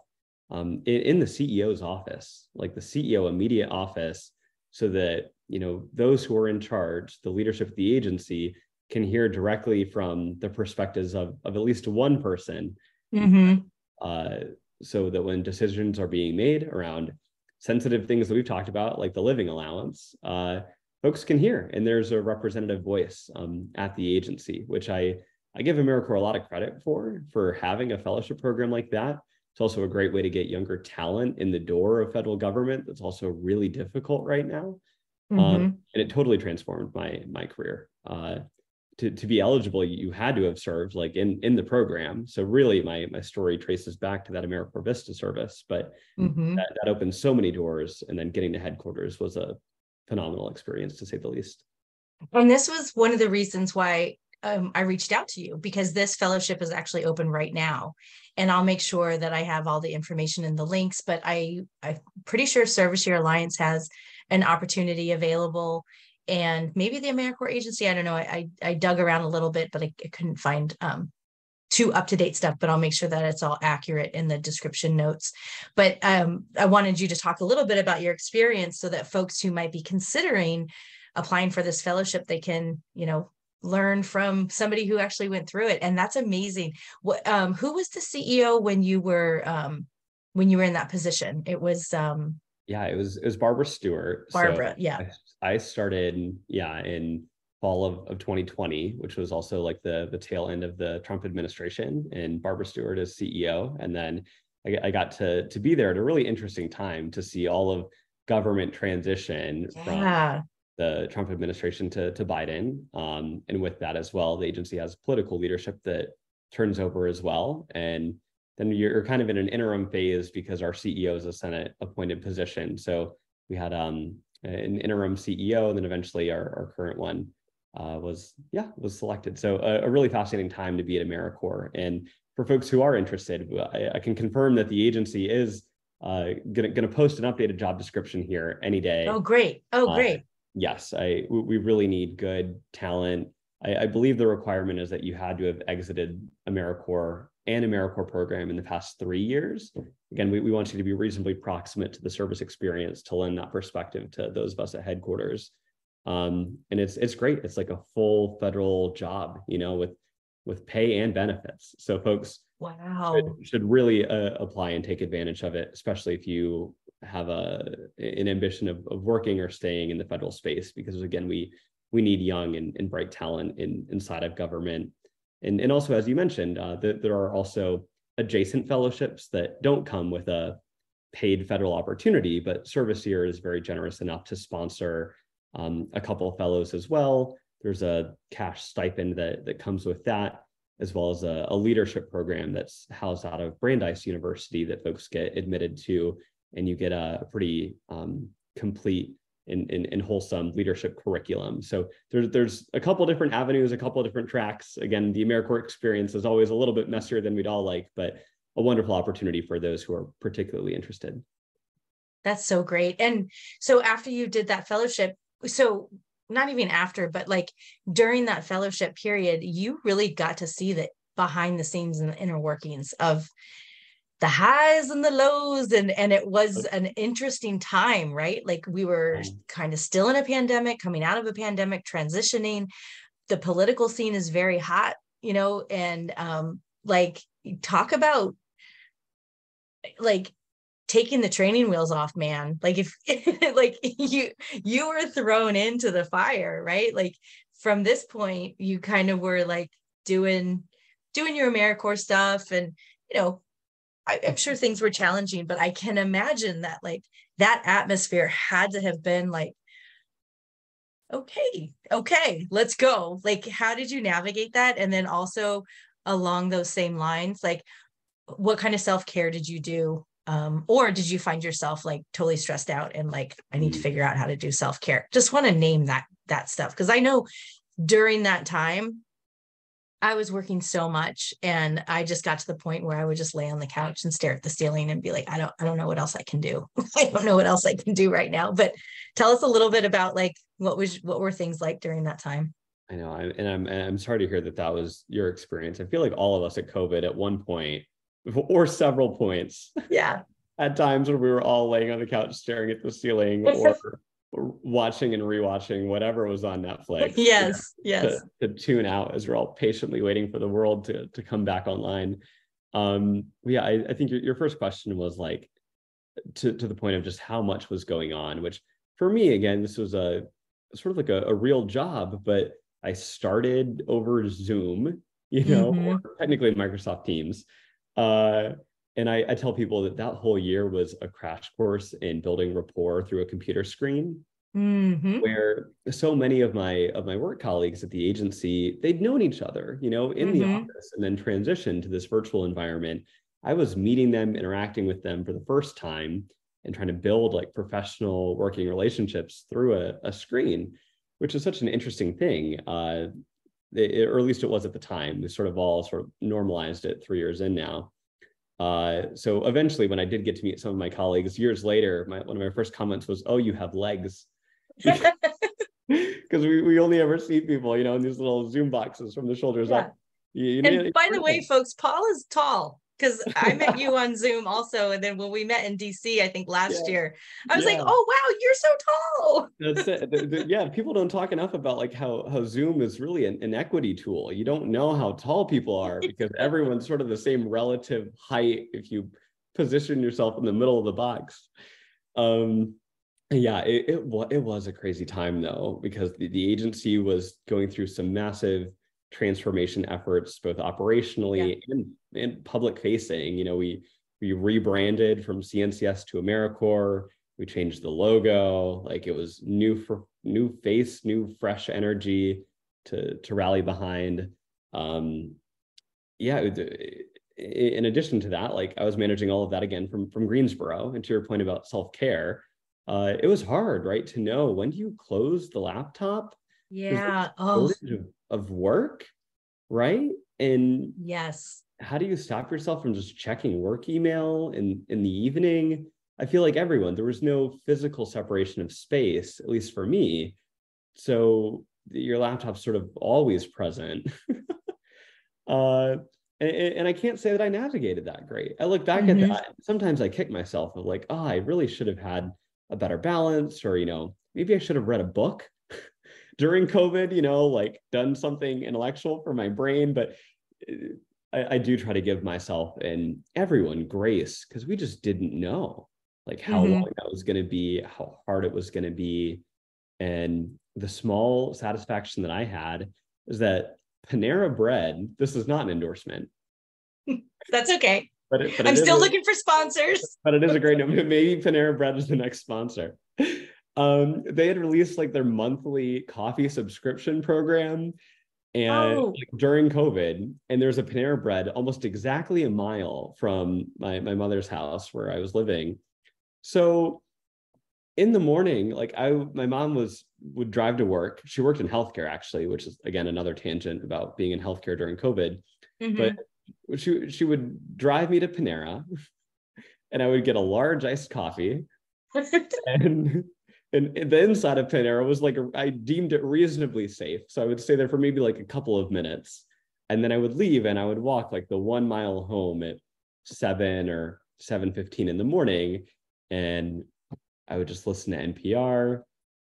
Speaker 2: um, in, in the ceo's office like the ceo immediate office so that you know those who are in charge the leadership of the agency can hear directly from the perspectives of, of at least one person. Mm-hmm uh, so that when decisions are being made around sensitive things that we've talked about, like the living allowance, uh, folks can hear, and there's a representative voice um, at the agency, which I I give AmeriCorps a lot of credit for for having a fellowship program like that. It's also a great way to get younger talent in the door of federal government. That's also really difficult right now, mm-hmm. um, and it totally transformed my my career. Uh, to, to be eligible, you had to have served like in in the program. So really, my my story traces back to that AmeriCorps VISTA service, but mm-hmm. that, that opened so many doors, and then getting to headquarters was a phenomenal experience to say the least.
Speaker 1: And this was one of the reasons why um, I reached out to you because this fellowship is actually open right now, and I'll make sure that I have all the information in the links. But I I'm pretty sure Service Year Alliance has an opportunity available and maybe the AmeriCorps agency. I don't know. I I, I dug around a little bit, but I, I couldn't find um, too up to date stuff. But I'll make sure that it's all accurate in the description notes. But um, I wanted you to talk a little bit about your experience, so that folks who might be considering applying for this fellowship, they can you know learn from somebody who actually went through it, and that's amazing. What um, who was the CEO when you were um, when you were in that position? It was um,
Speaker 2: yeah, it was it was Barbara Stewart.
Speaker 1: Barbara, so yeah.
Speaker 2: I, started, yeah, in fall of, of 2020, which was also like the the tail end of the Trump administration, and Barbara Stewart as CEO. And then I, I got to to be there at a really interesting time to see all of government transition yeah. from the Trump administration to, to Biden. Um, and with that as well, the agency has political leadership that turns over as well. And then you're kind of in an interim phase because our CEO is a Senate appointed position. So we had um, an interim CEO, and then eventually our, our current one uh, was yeah was selected. So a, a, really fascinating time to be at AmeriCorps. And for folks who are interested, I, I can confirm that the agency is uh, gonna gonna post an updated job description here any day.
Speaker 1: Oh great! Oh uh, great! Uh,
Speaker 2: yes, I we really need good talent. I, I believe the requirement is that you had to have exited AmeriCorps and AmeriCorps program in the past three years. Again, we, we want you to be reasonably proximate to the service experience to lend that perspective to those of us at headquarters. Um, and it's it's great. It's like a full federal job, you know, with with pay and benefits. So folks
Speaker 1: wow
Speaker 2: should, should really uh, apply and take advantage of it, especially if you have a an ambition of, of working or staying in the federal space, because again, we we need young and, and bright talent in inside of government and, and also, as you mentioned, uh, the, there are also adjacent fellowships that don't come with a paid federal opportunity, but Service Year is very generous enough to sponsor um, a couple of fellows as well. There's a cash stipend that, that comes with that, as well as a, a leadership program that's housed out of Brandeis University that folks get admitted to, and you get a pretty um, complete and, and, and, wholesome leadership curriculum. So there's there's a couple different avenues, a couple different tracks. Again, the AmeriCorps experience is always a little bit messier than we'd all like, but a wonderful opportunity for those who are particularly interested.
Speaker 1: That's so great. And so after you did that fellowship, so not even after, but like during that fellowship period, you really got to see the behind the scenes and the inner workings of the highs and the lows and and it was an interesting time right? Like we were kind of still in a pandemic coming out of a pandemic transitioning. The political scene is very hot you know and um like talk about like taking the training wheels off man. Like if like you you were thrown into the fire right? Like from this point you kind of were like doing doing your AmeriCorps stuff and you know I, am sure things were challenging, but I can imagine that like that atmosphere had to have been like, okay, okay, let's go. Like, how did you navigate that? And then also along those same lines, like, what kind of self care did you do? Um, or did you find yourself like totally stressed out and like, I need to mm. figure out how to do self care? Just want to name that that stuff because I know during that time I was working so much and I just got to the point where I would just lay on the couch and stare at the ceiling and be like, I don't, I don't know what else I can do. I don't know what else I can do right now. But tell us a little bit about like what was what were things like during that time?
Speaker 2: I know, I, and I'm and I'm sorry to hear that that was your experience. I feel like all of us at COVID at one point or several points.
Speaker 1: Yeah.
Speaker 2: at times when we were all laying on the couch staring at the ceiling or watching and rewatching whatever was on Netflix.
Speaker 1: yes, yes.
Speaker 2: To, to, tune out as we're all patiently waiting for the world to, to come back online. Um, yeah, I, I think your, your first question was like to, to the point of just how much was going on, which for me, again, this was a sort of like a, a real job, but I started over Zoom, you know, mm-hmm. or technically Microsoft Teams. Uh, and I, I, tell people that that whole year was a crash course in building rapport through a computer screen mm-hmm. where so many of my of my work colleagues at the agency they'd known each other you know in mm-hmm. the office and then transitioned to this virtual environment i was meeting them interacting with them for the first time and trying to build like professional working relationships through a, a screen which is such an interesting thing uh, it, or at least it was at the time we sort of all sort of normalized it three years in now uh, so eventually, when I did get to meet some of my colleagues years later, my, one of my first comments was, "Oh, you have legs," because we, we only ever see people, you know, in these little Zoom boxes from the shoulders yeah. up.
Speaker 1: You, you and by the way, folks, Paul is tall because I met you on Zoom also. And then when we met in DC, I think last yeah. year, I was yeah. like, oh wow, you're so tall.
Speaker 2: That's it. The, the, yeah, people don't talk enough about like how how Zoom is really an, an equity tool. You don't know how tall people are because everyone's sort of the same relative height if you position yourself in the middle of the box. Um, yeah, it, it, it was a crazy time though, because the, the agency was going through some massive transformation efforts, both operationally yeah. and, and public facing. You know, we we rebranded from CNCS to AmeriCorps. We changed the logo. Like it was new for new face, new fresh energy to to rally behind. Um, yeah, in addition to that, like I was managing all of that again from from Greensboro. And to your point about self care, uh, it was hard, right, to know when do you close the laptop?
Speaker 1: Yeah. Oh.
Speaker 2: Of, of work, right? And
Speaker 1: yes,
Speaker 2: how do you stop yourself from just checking work email in in the evening? I feel like everyone there was no physical separation of space, at least for me. So your laptop's sort of always present. uh, and, and, I can't say that I navigated that great. I look back mm-hmm. at that. Sometimes I kick myself of like, oh, I really should have had a better balance, or you know, maybe I should have read a book during COVID. You know, like done something intellectual for my brain. But uh, I, I do try to give myself and everyone grace because we just didn't know like how mm-hmm. long that was going to be, how hard it was going to be, and the small satisfaction that I had is that Panera Bread, this is not an endorsement.
Speaker 1: That's okay. But, it, but I'm still a, looking for sponsors.
Speaker 2: But it is a great number. Maybe Panera Bread is the next sponsor. Um, they had released like their monthly coffee subscription program and oh. like, during COVID, and there's a Panera Bread almost exactly a mile from my, my mother's house where I was living. So in the morning, like I, my mom was would drive to work. She worked in healthcare actually, which is again another tangent about being in healthcare during COVID. Mm-hmm. But she she would drive me to Panera, and I would get a large iced coffee, and and the inside of Panera was like I deemed it reasonably safe, so I would stay there for maybe like a couple of minutes, and then I would leave and I would walk like the one mile home at seven or seven fifteen in the morning, and I would just listen to NPR.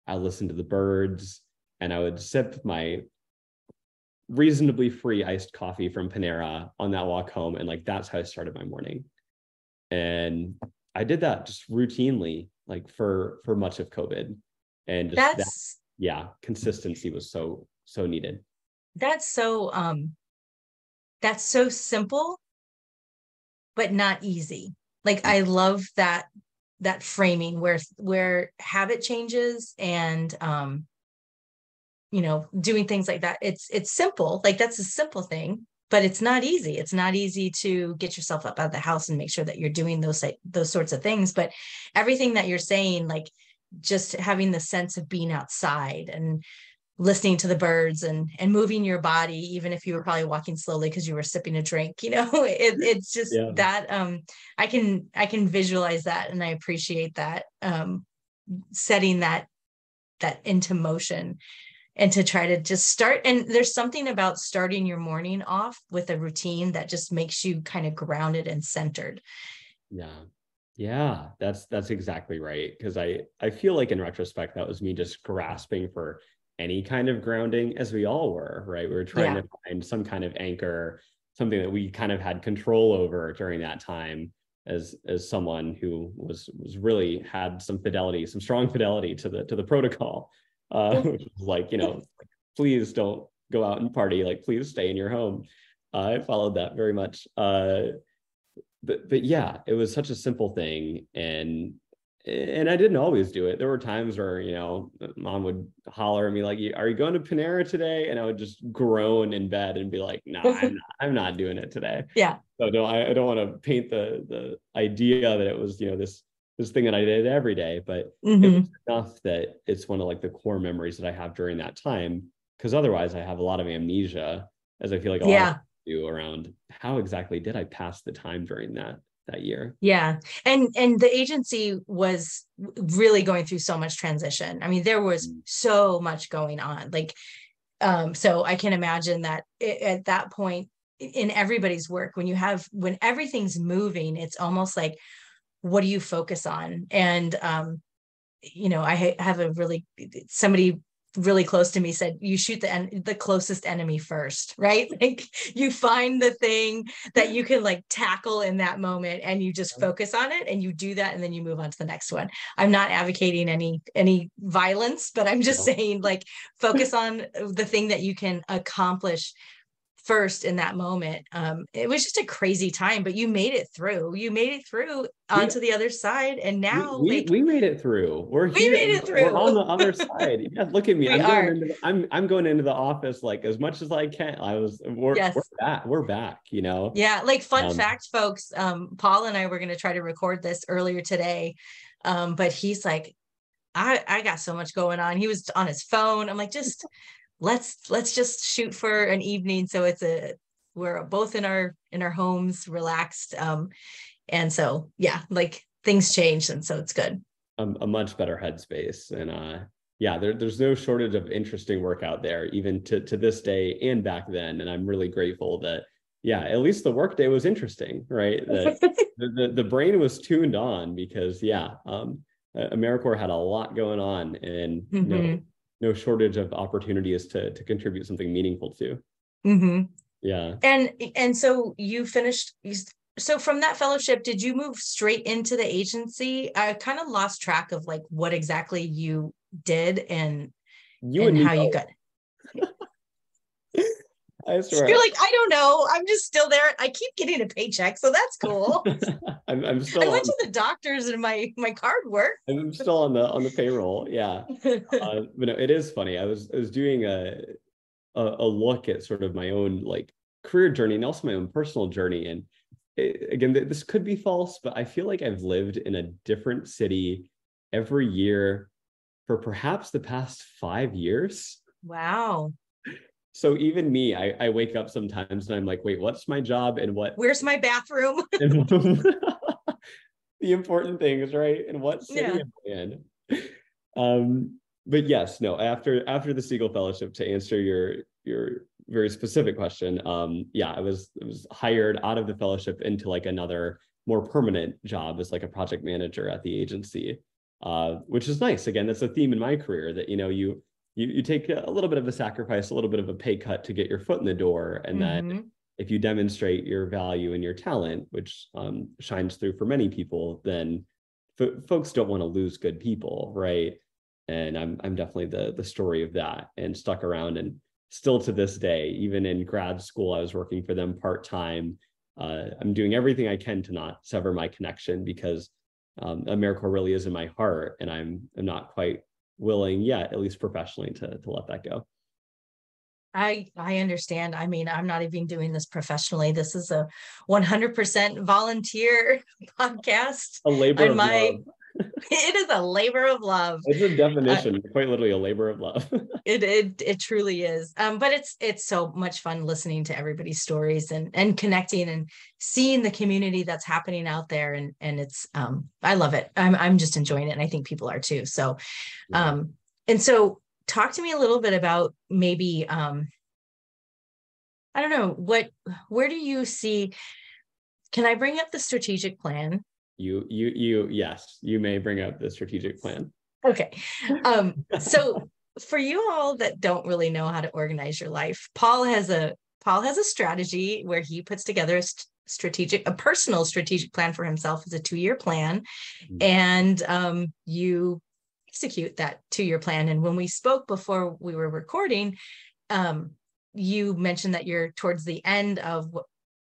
Speaker 2: I listen to the birds, and I would sip my reasonably free iced coffee from Panera on that walk home, and like that's how I started my morning. And I did that just routinely, like for for much of COVID, and just that's that, yeah, consistency was so so needed.
Speaker 1: That's so um, that's so simple, but not easy. Like I love that that framing where where habit changes and um you know doing things like that it's it's simple like that's a simple thing but it's not easy. It's not easy to get yourself up out of the house and make sure that you're doing those those sorts of things but everything that you're saying like just having the sense of being outside and listening to the birds and and moving your body even if you were probably walking slowly because you were sipping a drink you know it, it's just yeah. that um i can i can visualize that and i appreciate that um setting that that into motion and to try to just start and there's something about starting your morning off with a routine that just makes you kind of grounded and centered.
Speaker 2: Yeah. Yeah that's that's exactly right because i i feel like in retrospect that was me just grasping for any kind of grounding as we all were right? We were trying yeah. to find some kind of anchor something that we kind of had control over during that time as as someone who was was really had some fidelity some strong fidelity to the to the protocol uh like you know please don't go out and party like please stay in your home uh, i followed that very much uh but but yeah it was such a simple thing and and I didn't always do it. There were times where, you know, mom would holler at me like, "Are you going to Panera today?" And I would just groan in bed and be like, "No, I'm not, I'm not doing it today."
Speaker 1: Yeah.
Speaker 2: So don't I, I don't want to paint the the idea that it was, you know, this this thing that I did every day, but mm-hmm. it was enough that it's one of like the core memories that I have during that time. Because otherwise, I have a lot of amnesia, as I feel like a yeah. lot of do around how exactly did I pass the time during that that year.
Speaker 1: Yeah. And and the agency was really going through so much transition. I mean, there was mm. so much going on. Like um so I can imagine that it, at that point in everybody's work when you have when everything's moving, it's almost like what do you focus on? And um you know, I ha- have a really somebody really close to me said you shoot the en- the closest enemy first right? Like you find the thing that you can like tackle in that moment and you just focus on it and you do that and then you move on to the next one. I'm not advocating any any violence but i'm just saying like focus on the thing that you can accomplish first in that moment. Um, it was just a crazy time, but you made it through. You made it through onto the other side, and now
Speaker 2: we,
Speaker 1: like,
Speaker 2: we, made it through. We're
Speaker 1: we made it through.
Speaker 2: We're on the other side. Yeah, look at me. I'm going, into the, I'm I'm going into the office like as much as I can. I was. We're, yes. we're back. We're back. You know.
Speaker 1: Yeah. Like fun um, fact, folks. Um, Paul and I were going to try to record this earlier today, um, but he's like, I I got so much going on. He was on his phone. I'm like, just let's let's just shoot for an evening so it's a we're both in our in our homes relaxed um and so yeah like things changed and so it's good
Speaker 2: a, a much better headspace and uh yeah there, there's no shortage of interesting work out there even to to this day and back then and i'm really grateful that yeah at least the workday was interesting right the, the, the brain was tuned on because yeah um americorps had a lot going on and mm-hmm. you know no shortage of opportunities to to contribute something meaningful to.
Speaker 1: Mm-hmm.
Speaker 2: Yeah.
Speaker 1: And and so you finished. So from that fellowship, did you move straight into the agency? I kind of lost track of like what exactly you did and you and, and how you got.
Speaker 2: I swear.
Speaker 1: You're like, I don't know. I'm just still there. I keep getting a paycheck, so that's cool.
Speaker 2: I'm, I'm still.
Speaker 1: I went on, to the doctors and my my card worked.
Speaker 2: I'm still on the on the payroll. Yeah, uh, but no, it is funny. I was I was doing a, a, a look at sort of my own like career journey and also my own personal journey. And it, again, this could be false, but I feel like I've lived in a different city every year for perhaps the past five years.
Speaker 1: Wow
Speaker 2: so even me, I, I wake up sometimes and I'm like, wait, what's my job and what?
Speaker 1: Where's my bathroom?
Speaker 2: the important things, right? And what city yeah. am I in? Um, but yes, no. After after the Segal Fellowship, to answer your your very specific question, um, yeah, I was I was hired out of the fellowship into like another more permanent job as like a project manager at the agency, uh, which is nice. Again, that's a theme in my career that you know you you, you take a little bit of a sacrifice, a little bit of a pay cut to get your foot in the door. And mm-hmm. then if you demonstrate your value and your talent, which um, shines through for many people, then f- folks don't want to lose good people, right? And I'm I'm definitely the the story of that, and stuck around, and still to this day, even in grad school, I was working for them part time. Uh, I'm doing everything I can to not sever my connection because um, AmeriCorps really is in my heart, and I'm I'm not quite willing yet, at least professionally, to to let that go.
Speaker 1: I I understand. I mean, I'm not even doing this professionally. This is a 100% volunteer podcast.
Speaker 2: A labor of my, love.
Speaker 1: it is a labor of love.
Speaker 2: It's a definition, uh, quite literally a labor of love.
Speaker 1: it, it it truly is. Um, but it's it's so much fun listening to everybody's stories and and connecting and seeing the community that's happening out there. And and it's um I love it. I'm I'm just enjoying it, and I think people are too. So, um, and so talk to me a little bit about maybe um I don't know what where do you see can I bring up the strategic plan?
Speaker 2: You you you yes you may bring up the strategic plan.
Speaker 1: Okay. Um so for you all that don't really know how to organize your life paul has a paul has a strategy where he puts together a st- strategic a personal strategic plan for himself. As a two-year plan. Mm-hmm. and um you execute that two-year plan. And when we spoke before we were recording um you mentioned that you're towards the end of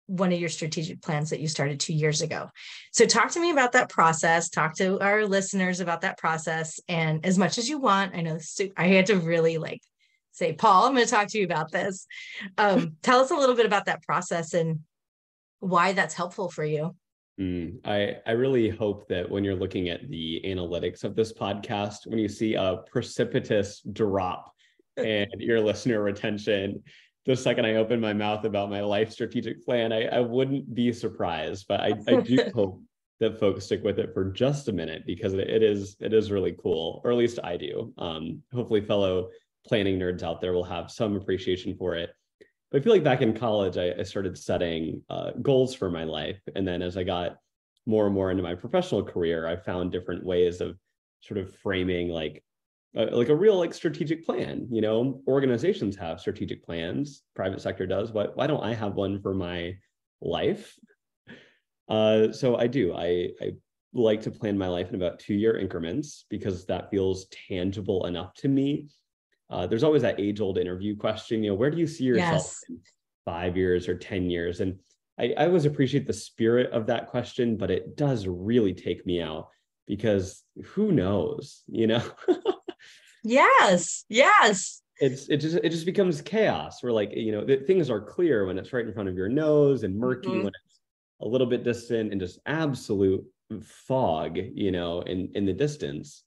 Speaker 1: one of your strategic plans that you started two years ago. So, talk to me about that process. Talk to our listeners about that process, and as much as you want. I know I had to really like say, Paul, I'm going to talk to you about this. Um, tell us a little bit about that process and why that's helpful for you.
Speaker 2: Mm, I I really hope that when you're looking at the analytics of this podcast, when you see a precipitous drop and your listener retention the second I open my mouth about my life strategic plan, I, I wouldn't be surprised. But I, I do hope that folks stick with it for just a minute because it, it is it is really cool, or at least I do. Um, hopefully, fellow planning nerds out there will have some appreciation for it. But I feel like back in college, I, I started setting uh, goals for my life, and then as I got more and more into my professional career, I found different ways of sort of framing like uh, like a real like strategic plan you know? Organizations have strategic plans. Private sector does. Why, why don't i have one for my life? Uh, so i do. I i like to plan my life in about two year increments because that feels tangible enough to me. Uh, there's always that age old interview question you know where do you see yourself yes. in five years or ten years? And I, I always appreciate the spirit of that question but it does really take me out because who knows you know
Speaker 1: Yes. Yes.
Speaker 2: It's it just it just becomes chaos where like you know things are clear when it's right in front of your nose and murky mm-hmm. when it's a little bit distant and just absolute fog you know in in the distance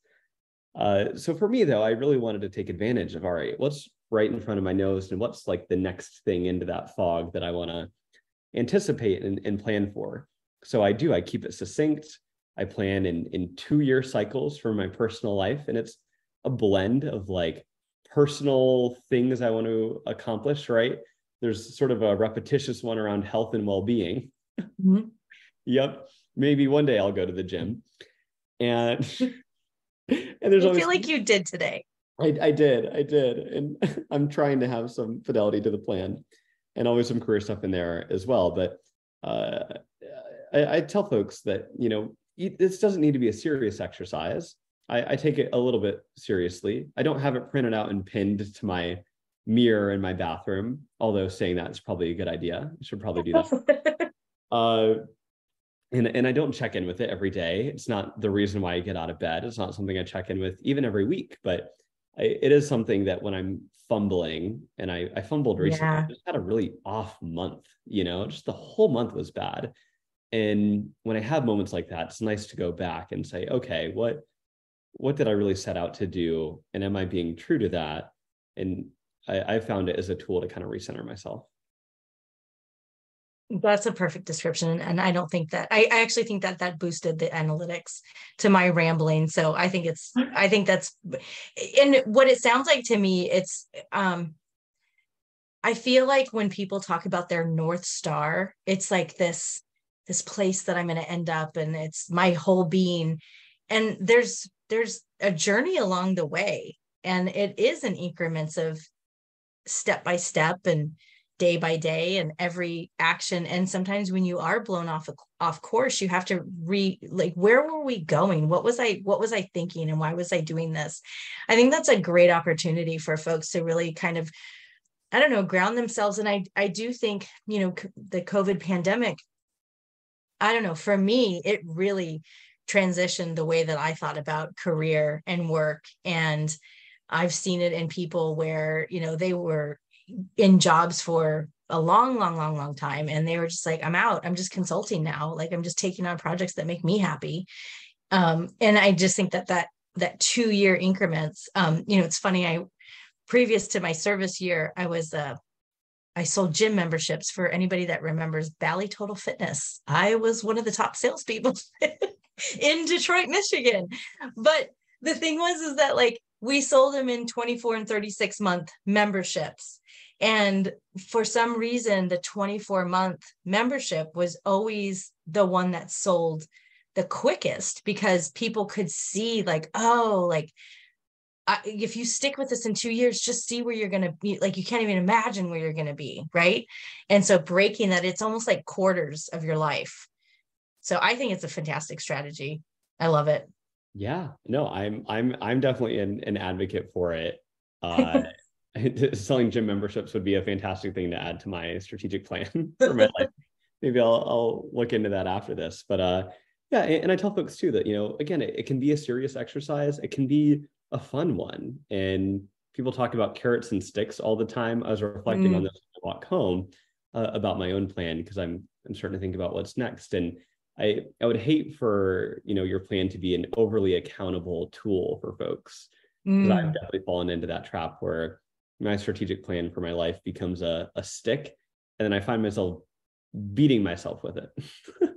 Speaker 2: uh, so for me though i really wanted to take advantage of all right what's right in front of my nose and what's like the next thing into that fog that i want to anticipate and, and plan for so i do i keep it succinct i plan in in two year cycles for my personal life and it's a blend of like personal things I want to accomplish, right? There's sort of a repetitious one around health and well-being. Mm-hmm. yep. Maybe one day I'll go to the gym. And
Speaker 1: and there's I always, feel like you did today.
Speaker 2: I, I did, I did. And I'm trying to have some fidelity to the plan and always some career stuff in there as well. But uh, I, I tell folks that, you know, this doesn't need to be a serious exercise. I, I take it a little bit seriously. I don't have it printed out and pinned to my mirror in my bathroom, although saying that is probably a good idea. I should probably do that. uh, and, and I don't check in with it every day. It's not the reason why I get out of bed. It's not something I check in with even every week, but I, it is something that when I'm fumbling and I, I fumbled recently, yeah. I just had a really off month, you know, just the whole month was bad. And when I have moments like that, it's nice to go back and say, okay, what, what did I really set out to do? And am I being true to that? And I, I found it as a tool to kind of recenter myself.
Speaker 1: That's a perfect description. And I don't think that I, I actually think that that boosted the analytics to my rambling. So I think it's, I think that's, and what it sounds like to me, it's, um, I feel like when people talk about their North Star, it's like this, this place that I'm going to end up and it's my whole being. And there's there's a journey along the way and it is in increments of step by step and day by day and every action. And sometimes when you are blown off off course you have to re like where were we going? What was i what was i thinking and why was i doing this? I think that's a great opportunity for folks to really kind of i don't know ground themselves. And i i do think you know the covid pandemic i don't know for me it really transitioned the way that I thought about career and work. And I've seen it in people where, you know, they were in jobs for a long, long, long, long time. And they were just like, I'm out. I'm just consulting now. Like I'm just taking on projects that make me happy. Um, and I just think that that that two year increments, um, you know, it's funny. I previous to my service year, I was uh I sold gym memberships for anybody that remembers Bally Total Fitness. I was one of the top salespeople in Detroit, Michigan. But the thing was, is that like we sold them in 24 and 36 month memberships. And for some reason, the 24 month membership was always the one that sold the quickest because people could see, like, oh, like, I, if you stick with this in two years, just see where you're going to be. Like, you can't even imagine where you're going to be. Right. And so, breaking that, it's almost like quarters of your life so I think it's a fantastic strategy. I love it.
Speaker 2: Yeah, no, I'm I'm I'm definitely an, an advocate for it. Uh, selling gym memberships would be a fantastic thing to add to my strategic plan for my life. Maybe I'll I'll look into that after this. But uh, yeah, and, and I tell folks too that you know again it, it can be a serious exercise. It can be a fun one, and people talk about carrots and sticks all the time. I was reflecting mm. on this walk home uh, about my own plan because I'm I'm starting to think about what's next and I, I would hate for you know your plan to be an overly accountable tool for folks because mm. I've definitely fallen into that trap where my strategic plan for my life becomes a, a stick and then i find myself beating myself with it.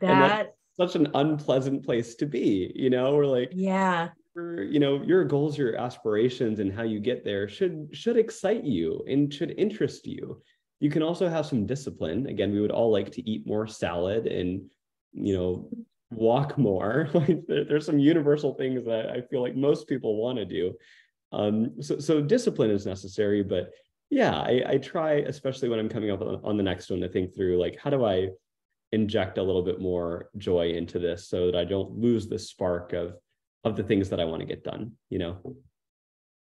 Speaker 1: That that's
Speaker 2: such an unpleasant place to be you know we're like
Speaker 1: yeah.
Speaker 2: you know your goals your aspirations and how you get there should should excite you and should interest you you can also have some discipline. Again we would all like to eat more salad and you know walk more. Like there, there's some universal things that i feel like most people want to do. Um so, so discipline is necessary but yeah I, I try especially when i'm coming up on, on the next one to think through like how do i inject a little bit more joy into this so that i don't lose the spark of of the things that I want to get done, you know.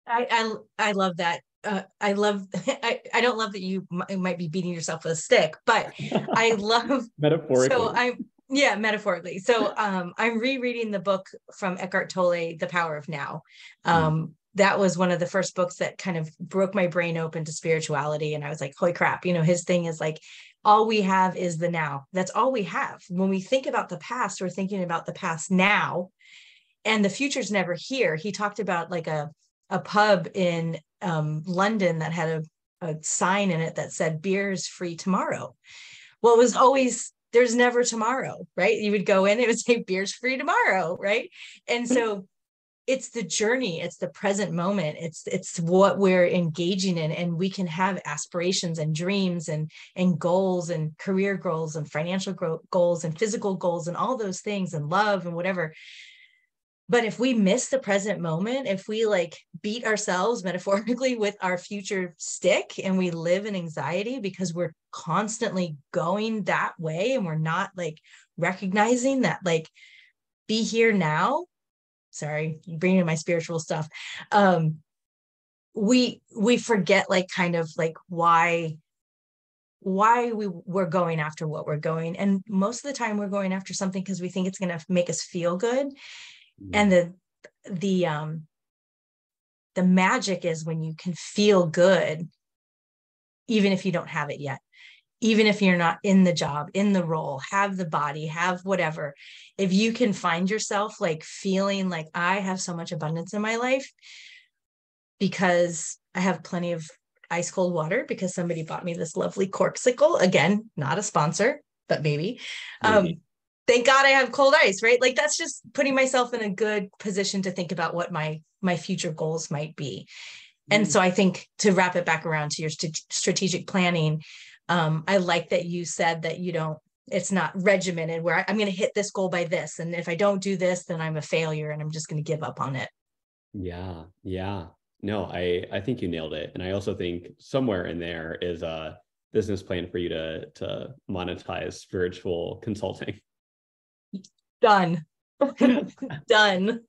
Speaker 1: I I, I love that. Uh, I love I, I don't love that you m- might be beating yourself with a stick, but I love
Speaker 2: metaphorically.
Speaker 1: So I'm yeah, metaphorically. So um I'm rereading the book from Eckhart Tolle, The Power of Now. Hmm. Um mm. that was one of the first books that kind of broke my brain open to spirituality and I was like, "Holy crap, you know, his thing is like all we have is the now. That's all we have. When we think about the past, we're thinking about the past now and the future's never here. He talked about like a a pub in um, London that had a, a sign in it that said beers free tomorrow. Well, it was always there's never tomorrow, right? You would go in, it would say beers free tomorrow, right? And so it's the journey, it's the present moment, it's it's what we're engaging in, and we can have aspirations and dreams and and goals and career goals and financial goals and physical goals and all those things and love and whatever but if we miss the present moment if we like beat ourselves metaphorically with our future stick and we live in anxiety because we're constantly going that way and we're not like recognizing that like be here now sorry bringing in my spiritual stuff um we we forget like kind of like why why we we're going after what we're going. And most of the time we're going after something because we think it's going to make us feel good and the the um the magic is when you can feel good even if you don't have it yet. Even if you're not in the job in the role have the body have whatever. If you can find yourself like feeling like i have so much abundance in my life because i have plenty of ice cold water because somebody bought me this lovely Corkcicle again not a sponsor but maybe, maybe. um thank god i have cold ice right? Like that's just putting myself in a good position to think about what my my future goals might be. And mm. so i think to wrap it back around to your st- strategic planning um, i like that you said that you don't it's not regimented where I, i'm going to hit this goal by this and if i don't do this then i'm a failure and i'm just going to give up on it.
Speaker 2: Yeah yeah. No i i think you nailed it. And i also think somewhere in there is a business plan for you to to monetize spiritual consulting
Speaker 1: done. Done.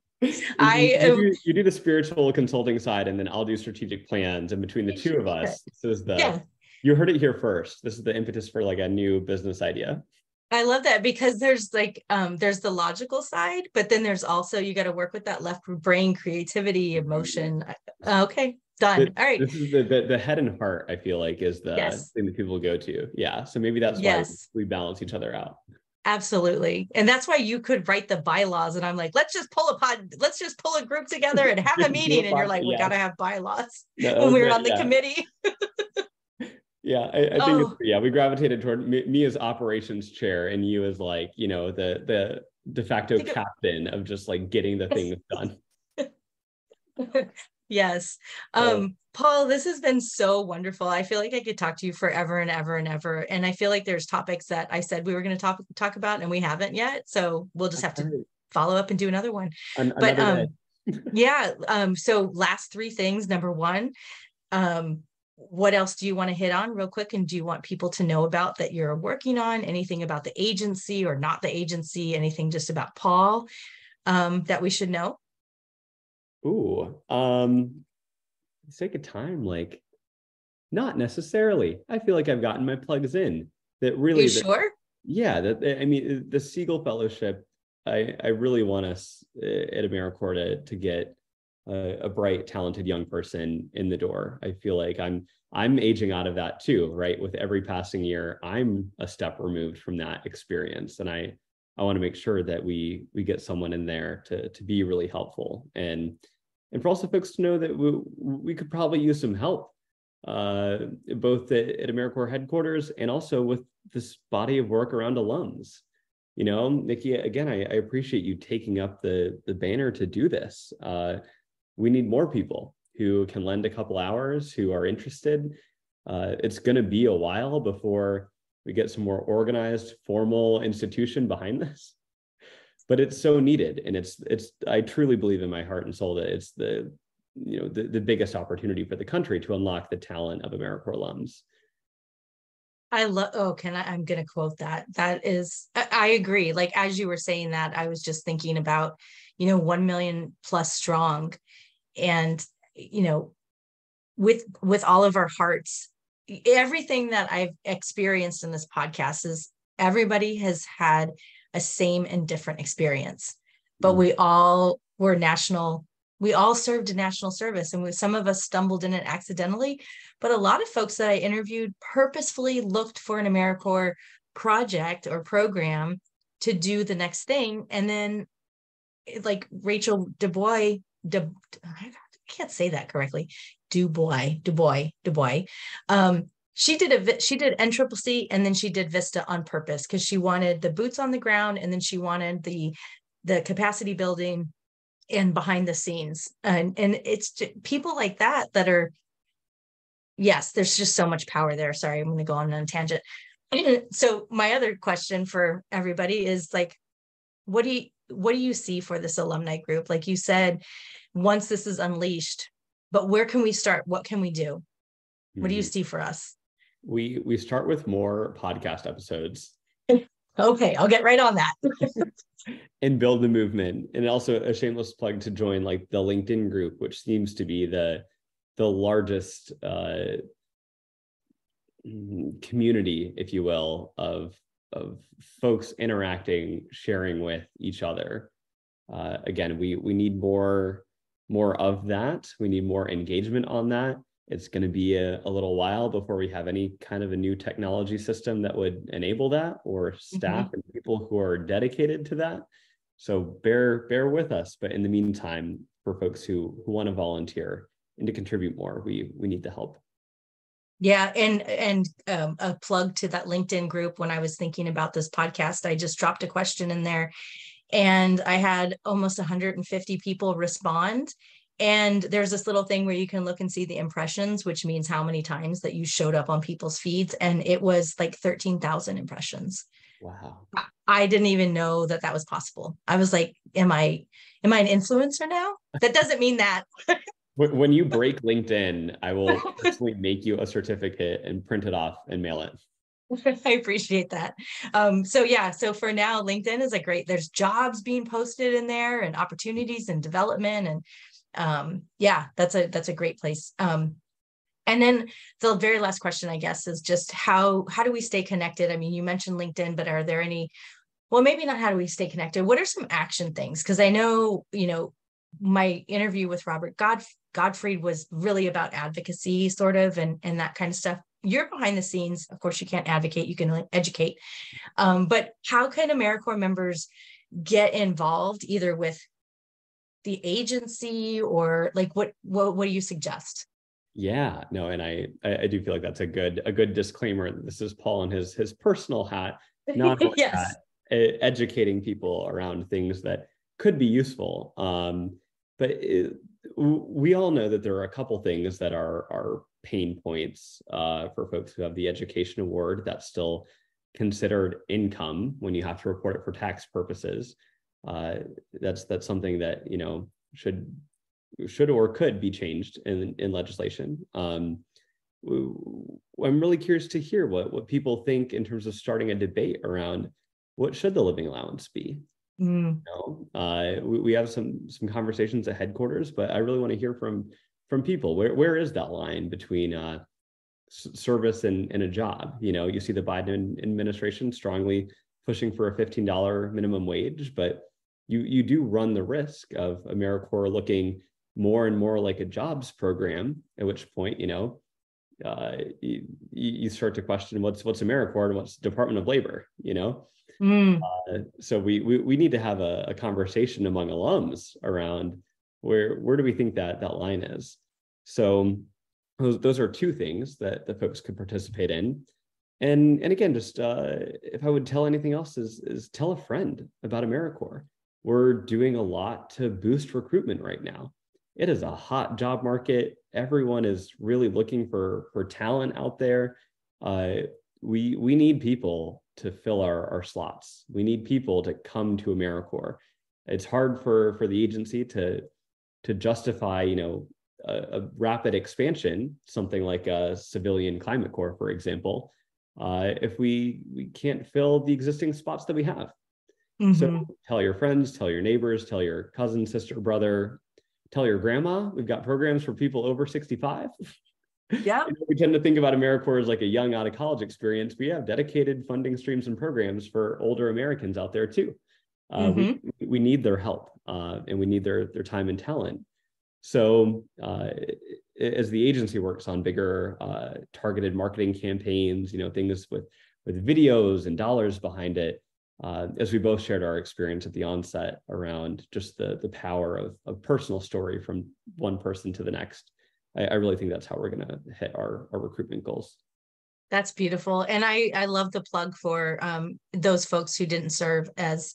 Speaker 1: I
Speaker 2: you, do, you, do, the spiritual consulting side and then i'll do strategic plans and between the two of us. This is the yeah. you heard it here first. This is the impetus for like a new business idea.
Speaker 1: I love that because there's like um there's the logical side but then there's also you got to work with that left brain creativity emotion. Uh, okay. Done.
Speaker 2: The,
Speaker 1: all right.
Speaker 2: this is the, the, the head and heart i feel like is the yes. thing that people go to. Yeah. So maybe that's yes. why we balance each other out
Speaker 1: Absolutely. And that's why you could write the bylaws. And I'm like, let's just pull a pod, let's just pull a group together and have a meeting. And you're like, we yeah. got to have bylaws no, when we were on the yeah. committee.
Speaker 2: yeah, I, I think oh. yeah, we gravitated toward me, me, as operations chair and you as like, you know, the the de facto captain of, of just like getting the things done.
Speaker 1: Yes. Um, Paul, this has been so wonderful. I feel like I could talk to you forever and ever and ever. And I feel like there's topics that I said we were going to talk talk about and we haven't yet. So we'll just have to follow up and do another one. An- but um, yeah. Um, so last three things. Number one, um, what else do you want to hit on real quick? And do you want people to know about that you're working on? Anything about the agency or not the agency? Anything just about Paul um, that we should know?
Speaker 2: Ooh, um, sake of time, like not necessarily. I feel like I've gotten my plugs in. That really,
Speaker 1: you sure?
Speaker 2: Yeah, that I mean, the Segal Fellowship. I I really want us uh, at AmeriCorps to to get a, a bright, talented young person in the door. I feel like I'm I'm aging out of that too, right? With every passing year, I'm a step removed from that experience, and I I want to make sure that we we get someone in there to to be really helpful and and for also folks to know that we, we could probably use some help, uh, both at, at AmeriCorps headquarters and also with this body of work around alums. You know, Nikki, again, I, I appreciate you taking up the, the banner to do this. Uh, we need more people who can lend a couple hours, who are interested. Uh, it's going to be a while before we get some more organized, formal institution behind this but it's so needed and it's it's i truly believe in my heart and soul that it's the you know the, the biggest opportunity for the country to unlock the talent of americorps alums.
Speaker 1: I love oh can i i'm gonna quote that. That is I, I agree. Like as you were saying that i was just thinking about you know 1 million plus strong and you know with with all of our hearts everything that i've experienced in this podcast is everybody has had a same and different experience. But mm. we all were national we all served a national service and we, some of us stumbled in it accidentally. But a lot of folks that i interviewed purposefully looked for an americorps project or program to do the next thing. And then like rachel dubois de, i can't say that correctly. Dubois dubois dubois um, she did a she did NCCC and then she did VISTA on purpose because she wanted the boots on the ground and then she wanted the the capacity building and behind the scenes. And and it's people like that that are yes there's just so much power there. Sorry i'm going to go on a tangent. So my other question for everybody is like what do you what do you see for this alumni group? Like you said once this is unleashed but where can we start? What can we do? What do you mm-hmm. see for us
Speaker 2: we we start with more podcast episodes.
Speaker 1: Okay i'll get right on that.
Speaker 2: And build the movement. And also a shameless plug to join like the linkedin group which seems to be the the largest uh, community if you will of of folks interacting sharing with each other. Uh, again we we need more more of that. We need more engagement on that it's going to be a, a, little while before we have any kind of a new technology system that would enable that or staff mm-hmm. and people who are dedicated to that. So bear bear with us but in the meantime for folks who who want to volunteer and to contribute more we we need the help.
Speaker 1: Yeah and and um, a plug to that linkedin group. When i was thinking about this podcast i just dropped a question in there and i had almost 150 people respond and there's this little thing where you can look and see the impressions, which means how many times that you showed up on people's feeds. And it was like 13,000 impressions.
Speaker 2: Wow.
Speaker 1: I didn't even know that that was possible. I was like, am I, am I an influencer now? That doesn't mean that.
Speaker 2: when you break LinkedIn, I will personally make you a certificate and print it off and mail it.
Speaker 1: I appreciate that. Um, so yeah, so for now, LinkedIn is a great. There's jobs being posted in there, and opportunities and development, and um, yeah, that's a that's a great place. Um, and then the very last question, I guess, is just how how do we stay connected? I mean, you mentioned LinkedIn, but are there any? Well, maybe not. How do we stay connected? What are some action things? Because I know you know my interview with Robert God Gottfried was really about advocacy, sort of, and and that kind of stuff. You're behind the scenes. Of course, you can't advocate. You can educate. Um, but how can AmeriCorps members get involved either with the agency or like what what, what do you suggest?
Speaker 2: Yeah no and I, I do feel like that's a good a good disclaimer. This is paul in his his personal hat not yes. hat, educating people around things that could be useful um but it, we all know that there are a couple things that are are pain points uh, for folks who have the education award that's still considered income when you have to report it for tax purposes uh, that's that's something that you know should should or could be changed in in legislation. Um, I'm really curious to hear what what people think in terms of starting a debate around what should the living allowance be. Mm. You know, uh, we, we have some some conversations at headquarters, but I really want to hear from from people. Where where is that line between uh, service and, and a job? You know, you see the Biden administration strongly pushing for a $15 minimum wage, but you you do run the risk of AmeriCorps looking more and more like a jobs program. At which point, you know, uh, you, you start to question what's what's AmeriCorps and what's Department of Labor. You know, mm. uh, so we, we we need to have a, a conversation among alums around Where where do we think that that line is? So those, those are two things that the folks could participate in. And and again, just uh, if I would tell anything else is is tell a friend about AmeriCorps. We're doing a lot to boost recruitment right now. It is a hot job market. Everyone is really looking for for talent out there. Uh, we we need people to fill our, our slots. We need people to come to AmeriCorps. It's hard for for the agency to to justify, you know, a, a rapid expansion, something like a civilian climate corps, for example, uh, if we we can't fill the existing spots that we have. Mm-hmm. So tell your friends, tell your neighbors, tell your cousin, sister, brother, tell your grandma. We've got programs for people over 65.
Speaker 1: Yeah.
Speaker 2: we tend to think about AmeriCorps as like a young out of college experience. We have dedicated funding streams and programs for older Americans out there too. Uh, mm-hmm. we, we need their help uh, and we need their, their time and talent. So uh, as the agency works on bigger uh, targeted marketing campaigns, you know, things with with videos and dollars behind it, uh, as we both shared our experience at the onset around just the the power of a personal story from one person to the next, I, I really think that's how we're going to hit our our recruitment goals.
Speaker 1: That's beautiful, and I I love the plug for um, those folks who didn't serve as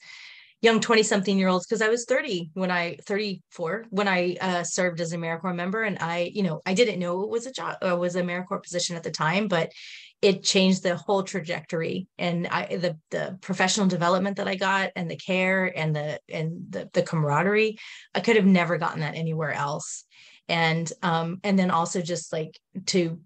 Speaker 1: young 20 something year olds because I was 30 when I 34 when I uh, served as an AmeriCorps member and I you know I didn't know it was a job uh, was a AmeriCorps position at the time but it changed the whole trajectory and I the the professional development that I got and the care and the and the the camaraderie I could have never gotten that anywhere else. And um and then also just like to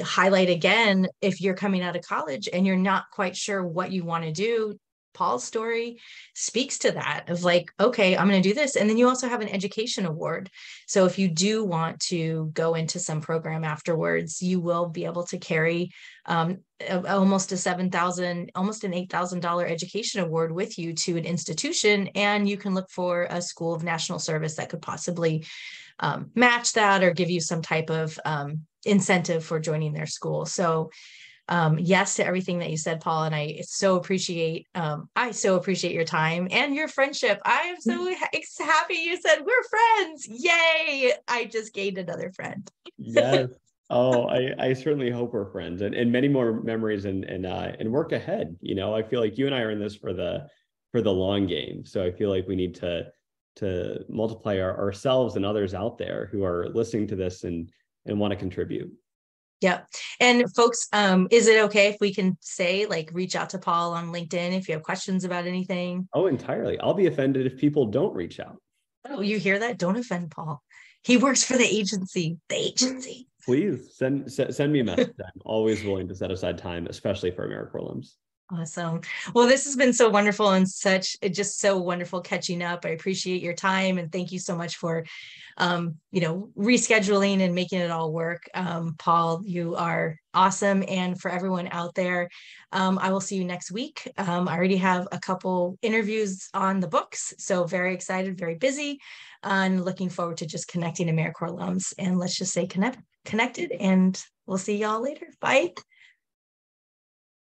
Speaker 1: highlight again if you're coming out of college and you're not quite sure what you want to do Paul's story speaks to that of like, okay, I'm going to do this. And then you also have an education award. So if you do want to go into some program afterwards, you will be able to carry um, almost a 7,000, almost an $8,000 education award with you to an institution. And you can look for a school of national service that could possibly um, match that or give you some type of um, incentive for joining their school. So um, yes to everything that you said, Paul. And I so appreciate, um, I so appreciate your time and your friendship. I am so happy you said we're friends. Yay. I just gained another friend.
Speaker 2: yes. Oh, I, I certainly hope we're friends and, and many more memories and, and, uh, and work ahead. You know, I feel like you and I are in this for the, for the long game. So I feel like we need to, to multiply our, ourselves and others out there who are listening to this and, and want to contribute.
Speaker 1: Yep. And folks, um, is it okay if we can say like reach out to Paul on LinkedIn if you have questions about anything?
Speaker 2: Oh, entirely. I'll be offended if people don't reach out.
Speaker 1: Oh, you hear that? Don't offend Paul. He works for the agency. The agency.
Speaker 2: Please send send me a message. I'm always willing to set aside time, especially for AmeriCorps alums.
Speaker 1: Awesome. Well, this has been so wonderful and such just so wonderful catching up. I appreciate your time and thank you so much for, um, you know, rescheduling and making it all work. Um, Paul, you are awesome. And for everyone out there, um, I will see you next week. Um, I already have a couple interviews on the books, so very excited, very busy, and looking forward to just connecting AmeriCorps alums. And let's just say connect, connected, and we'll see y'all later. Bye.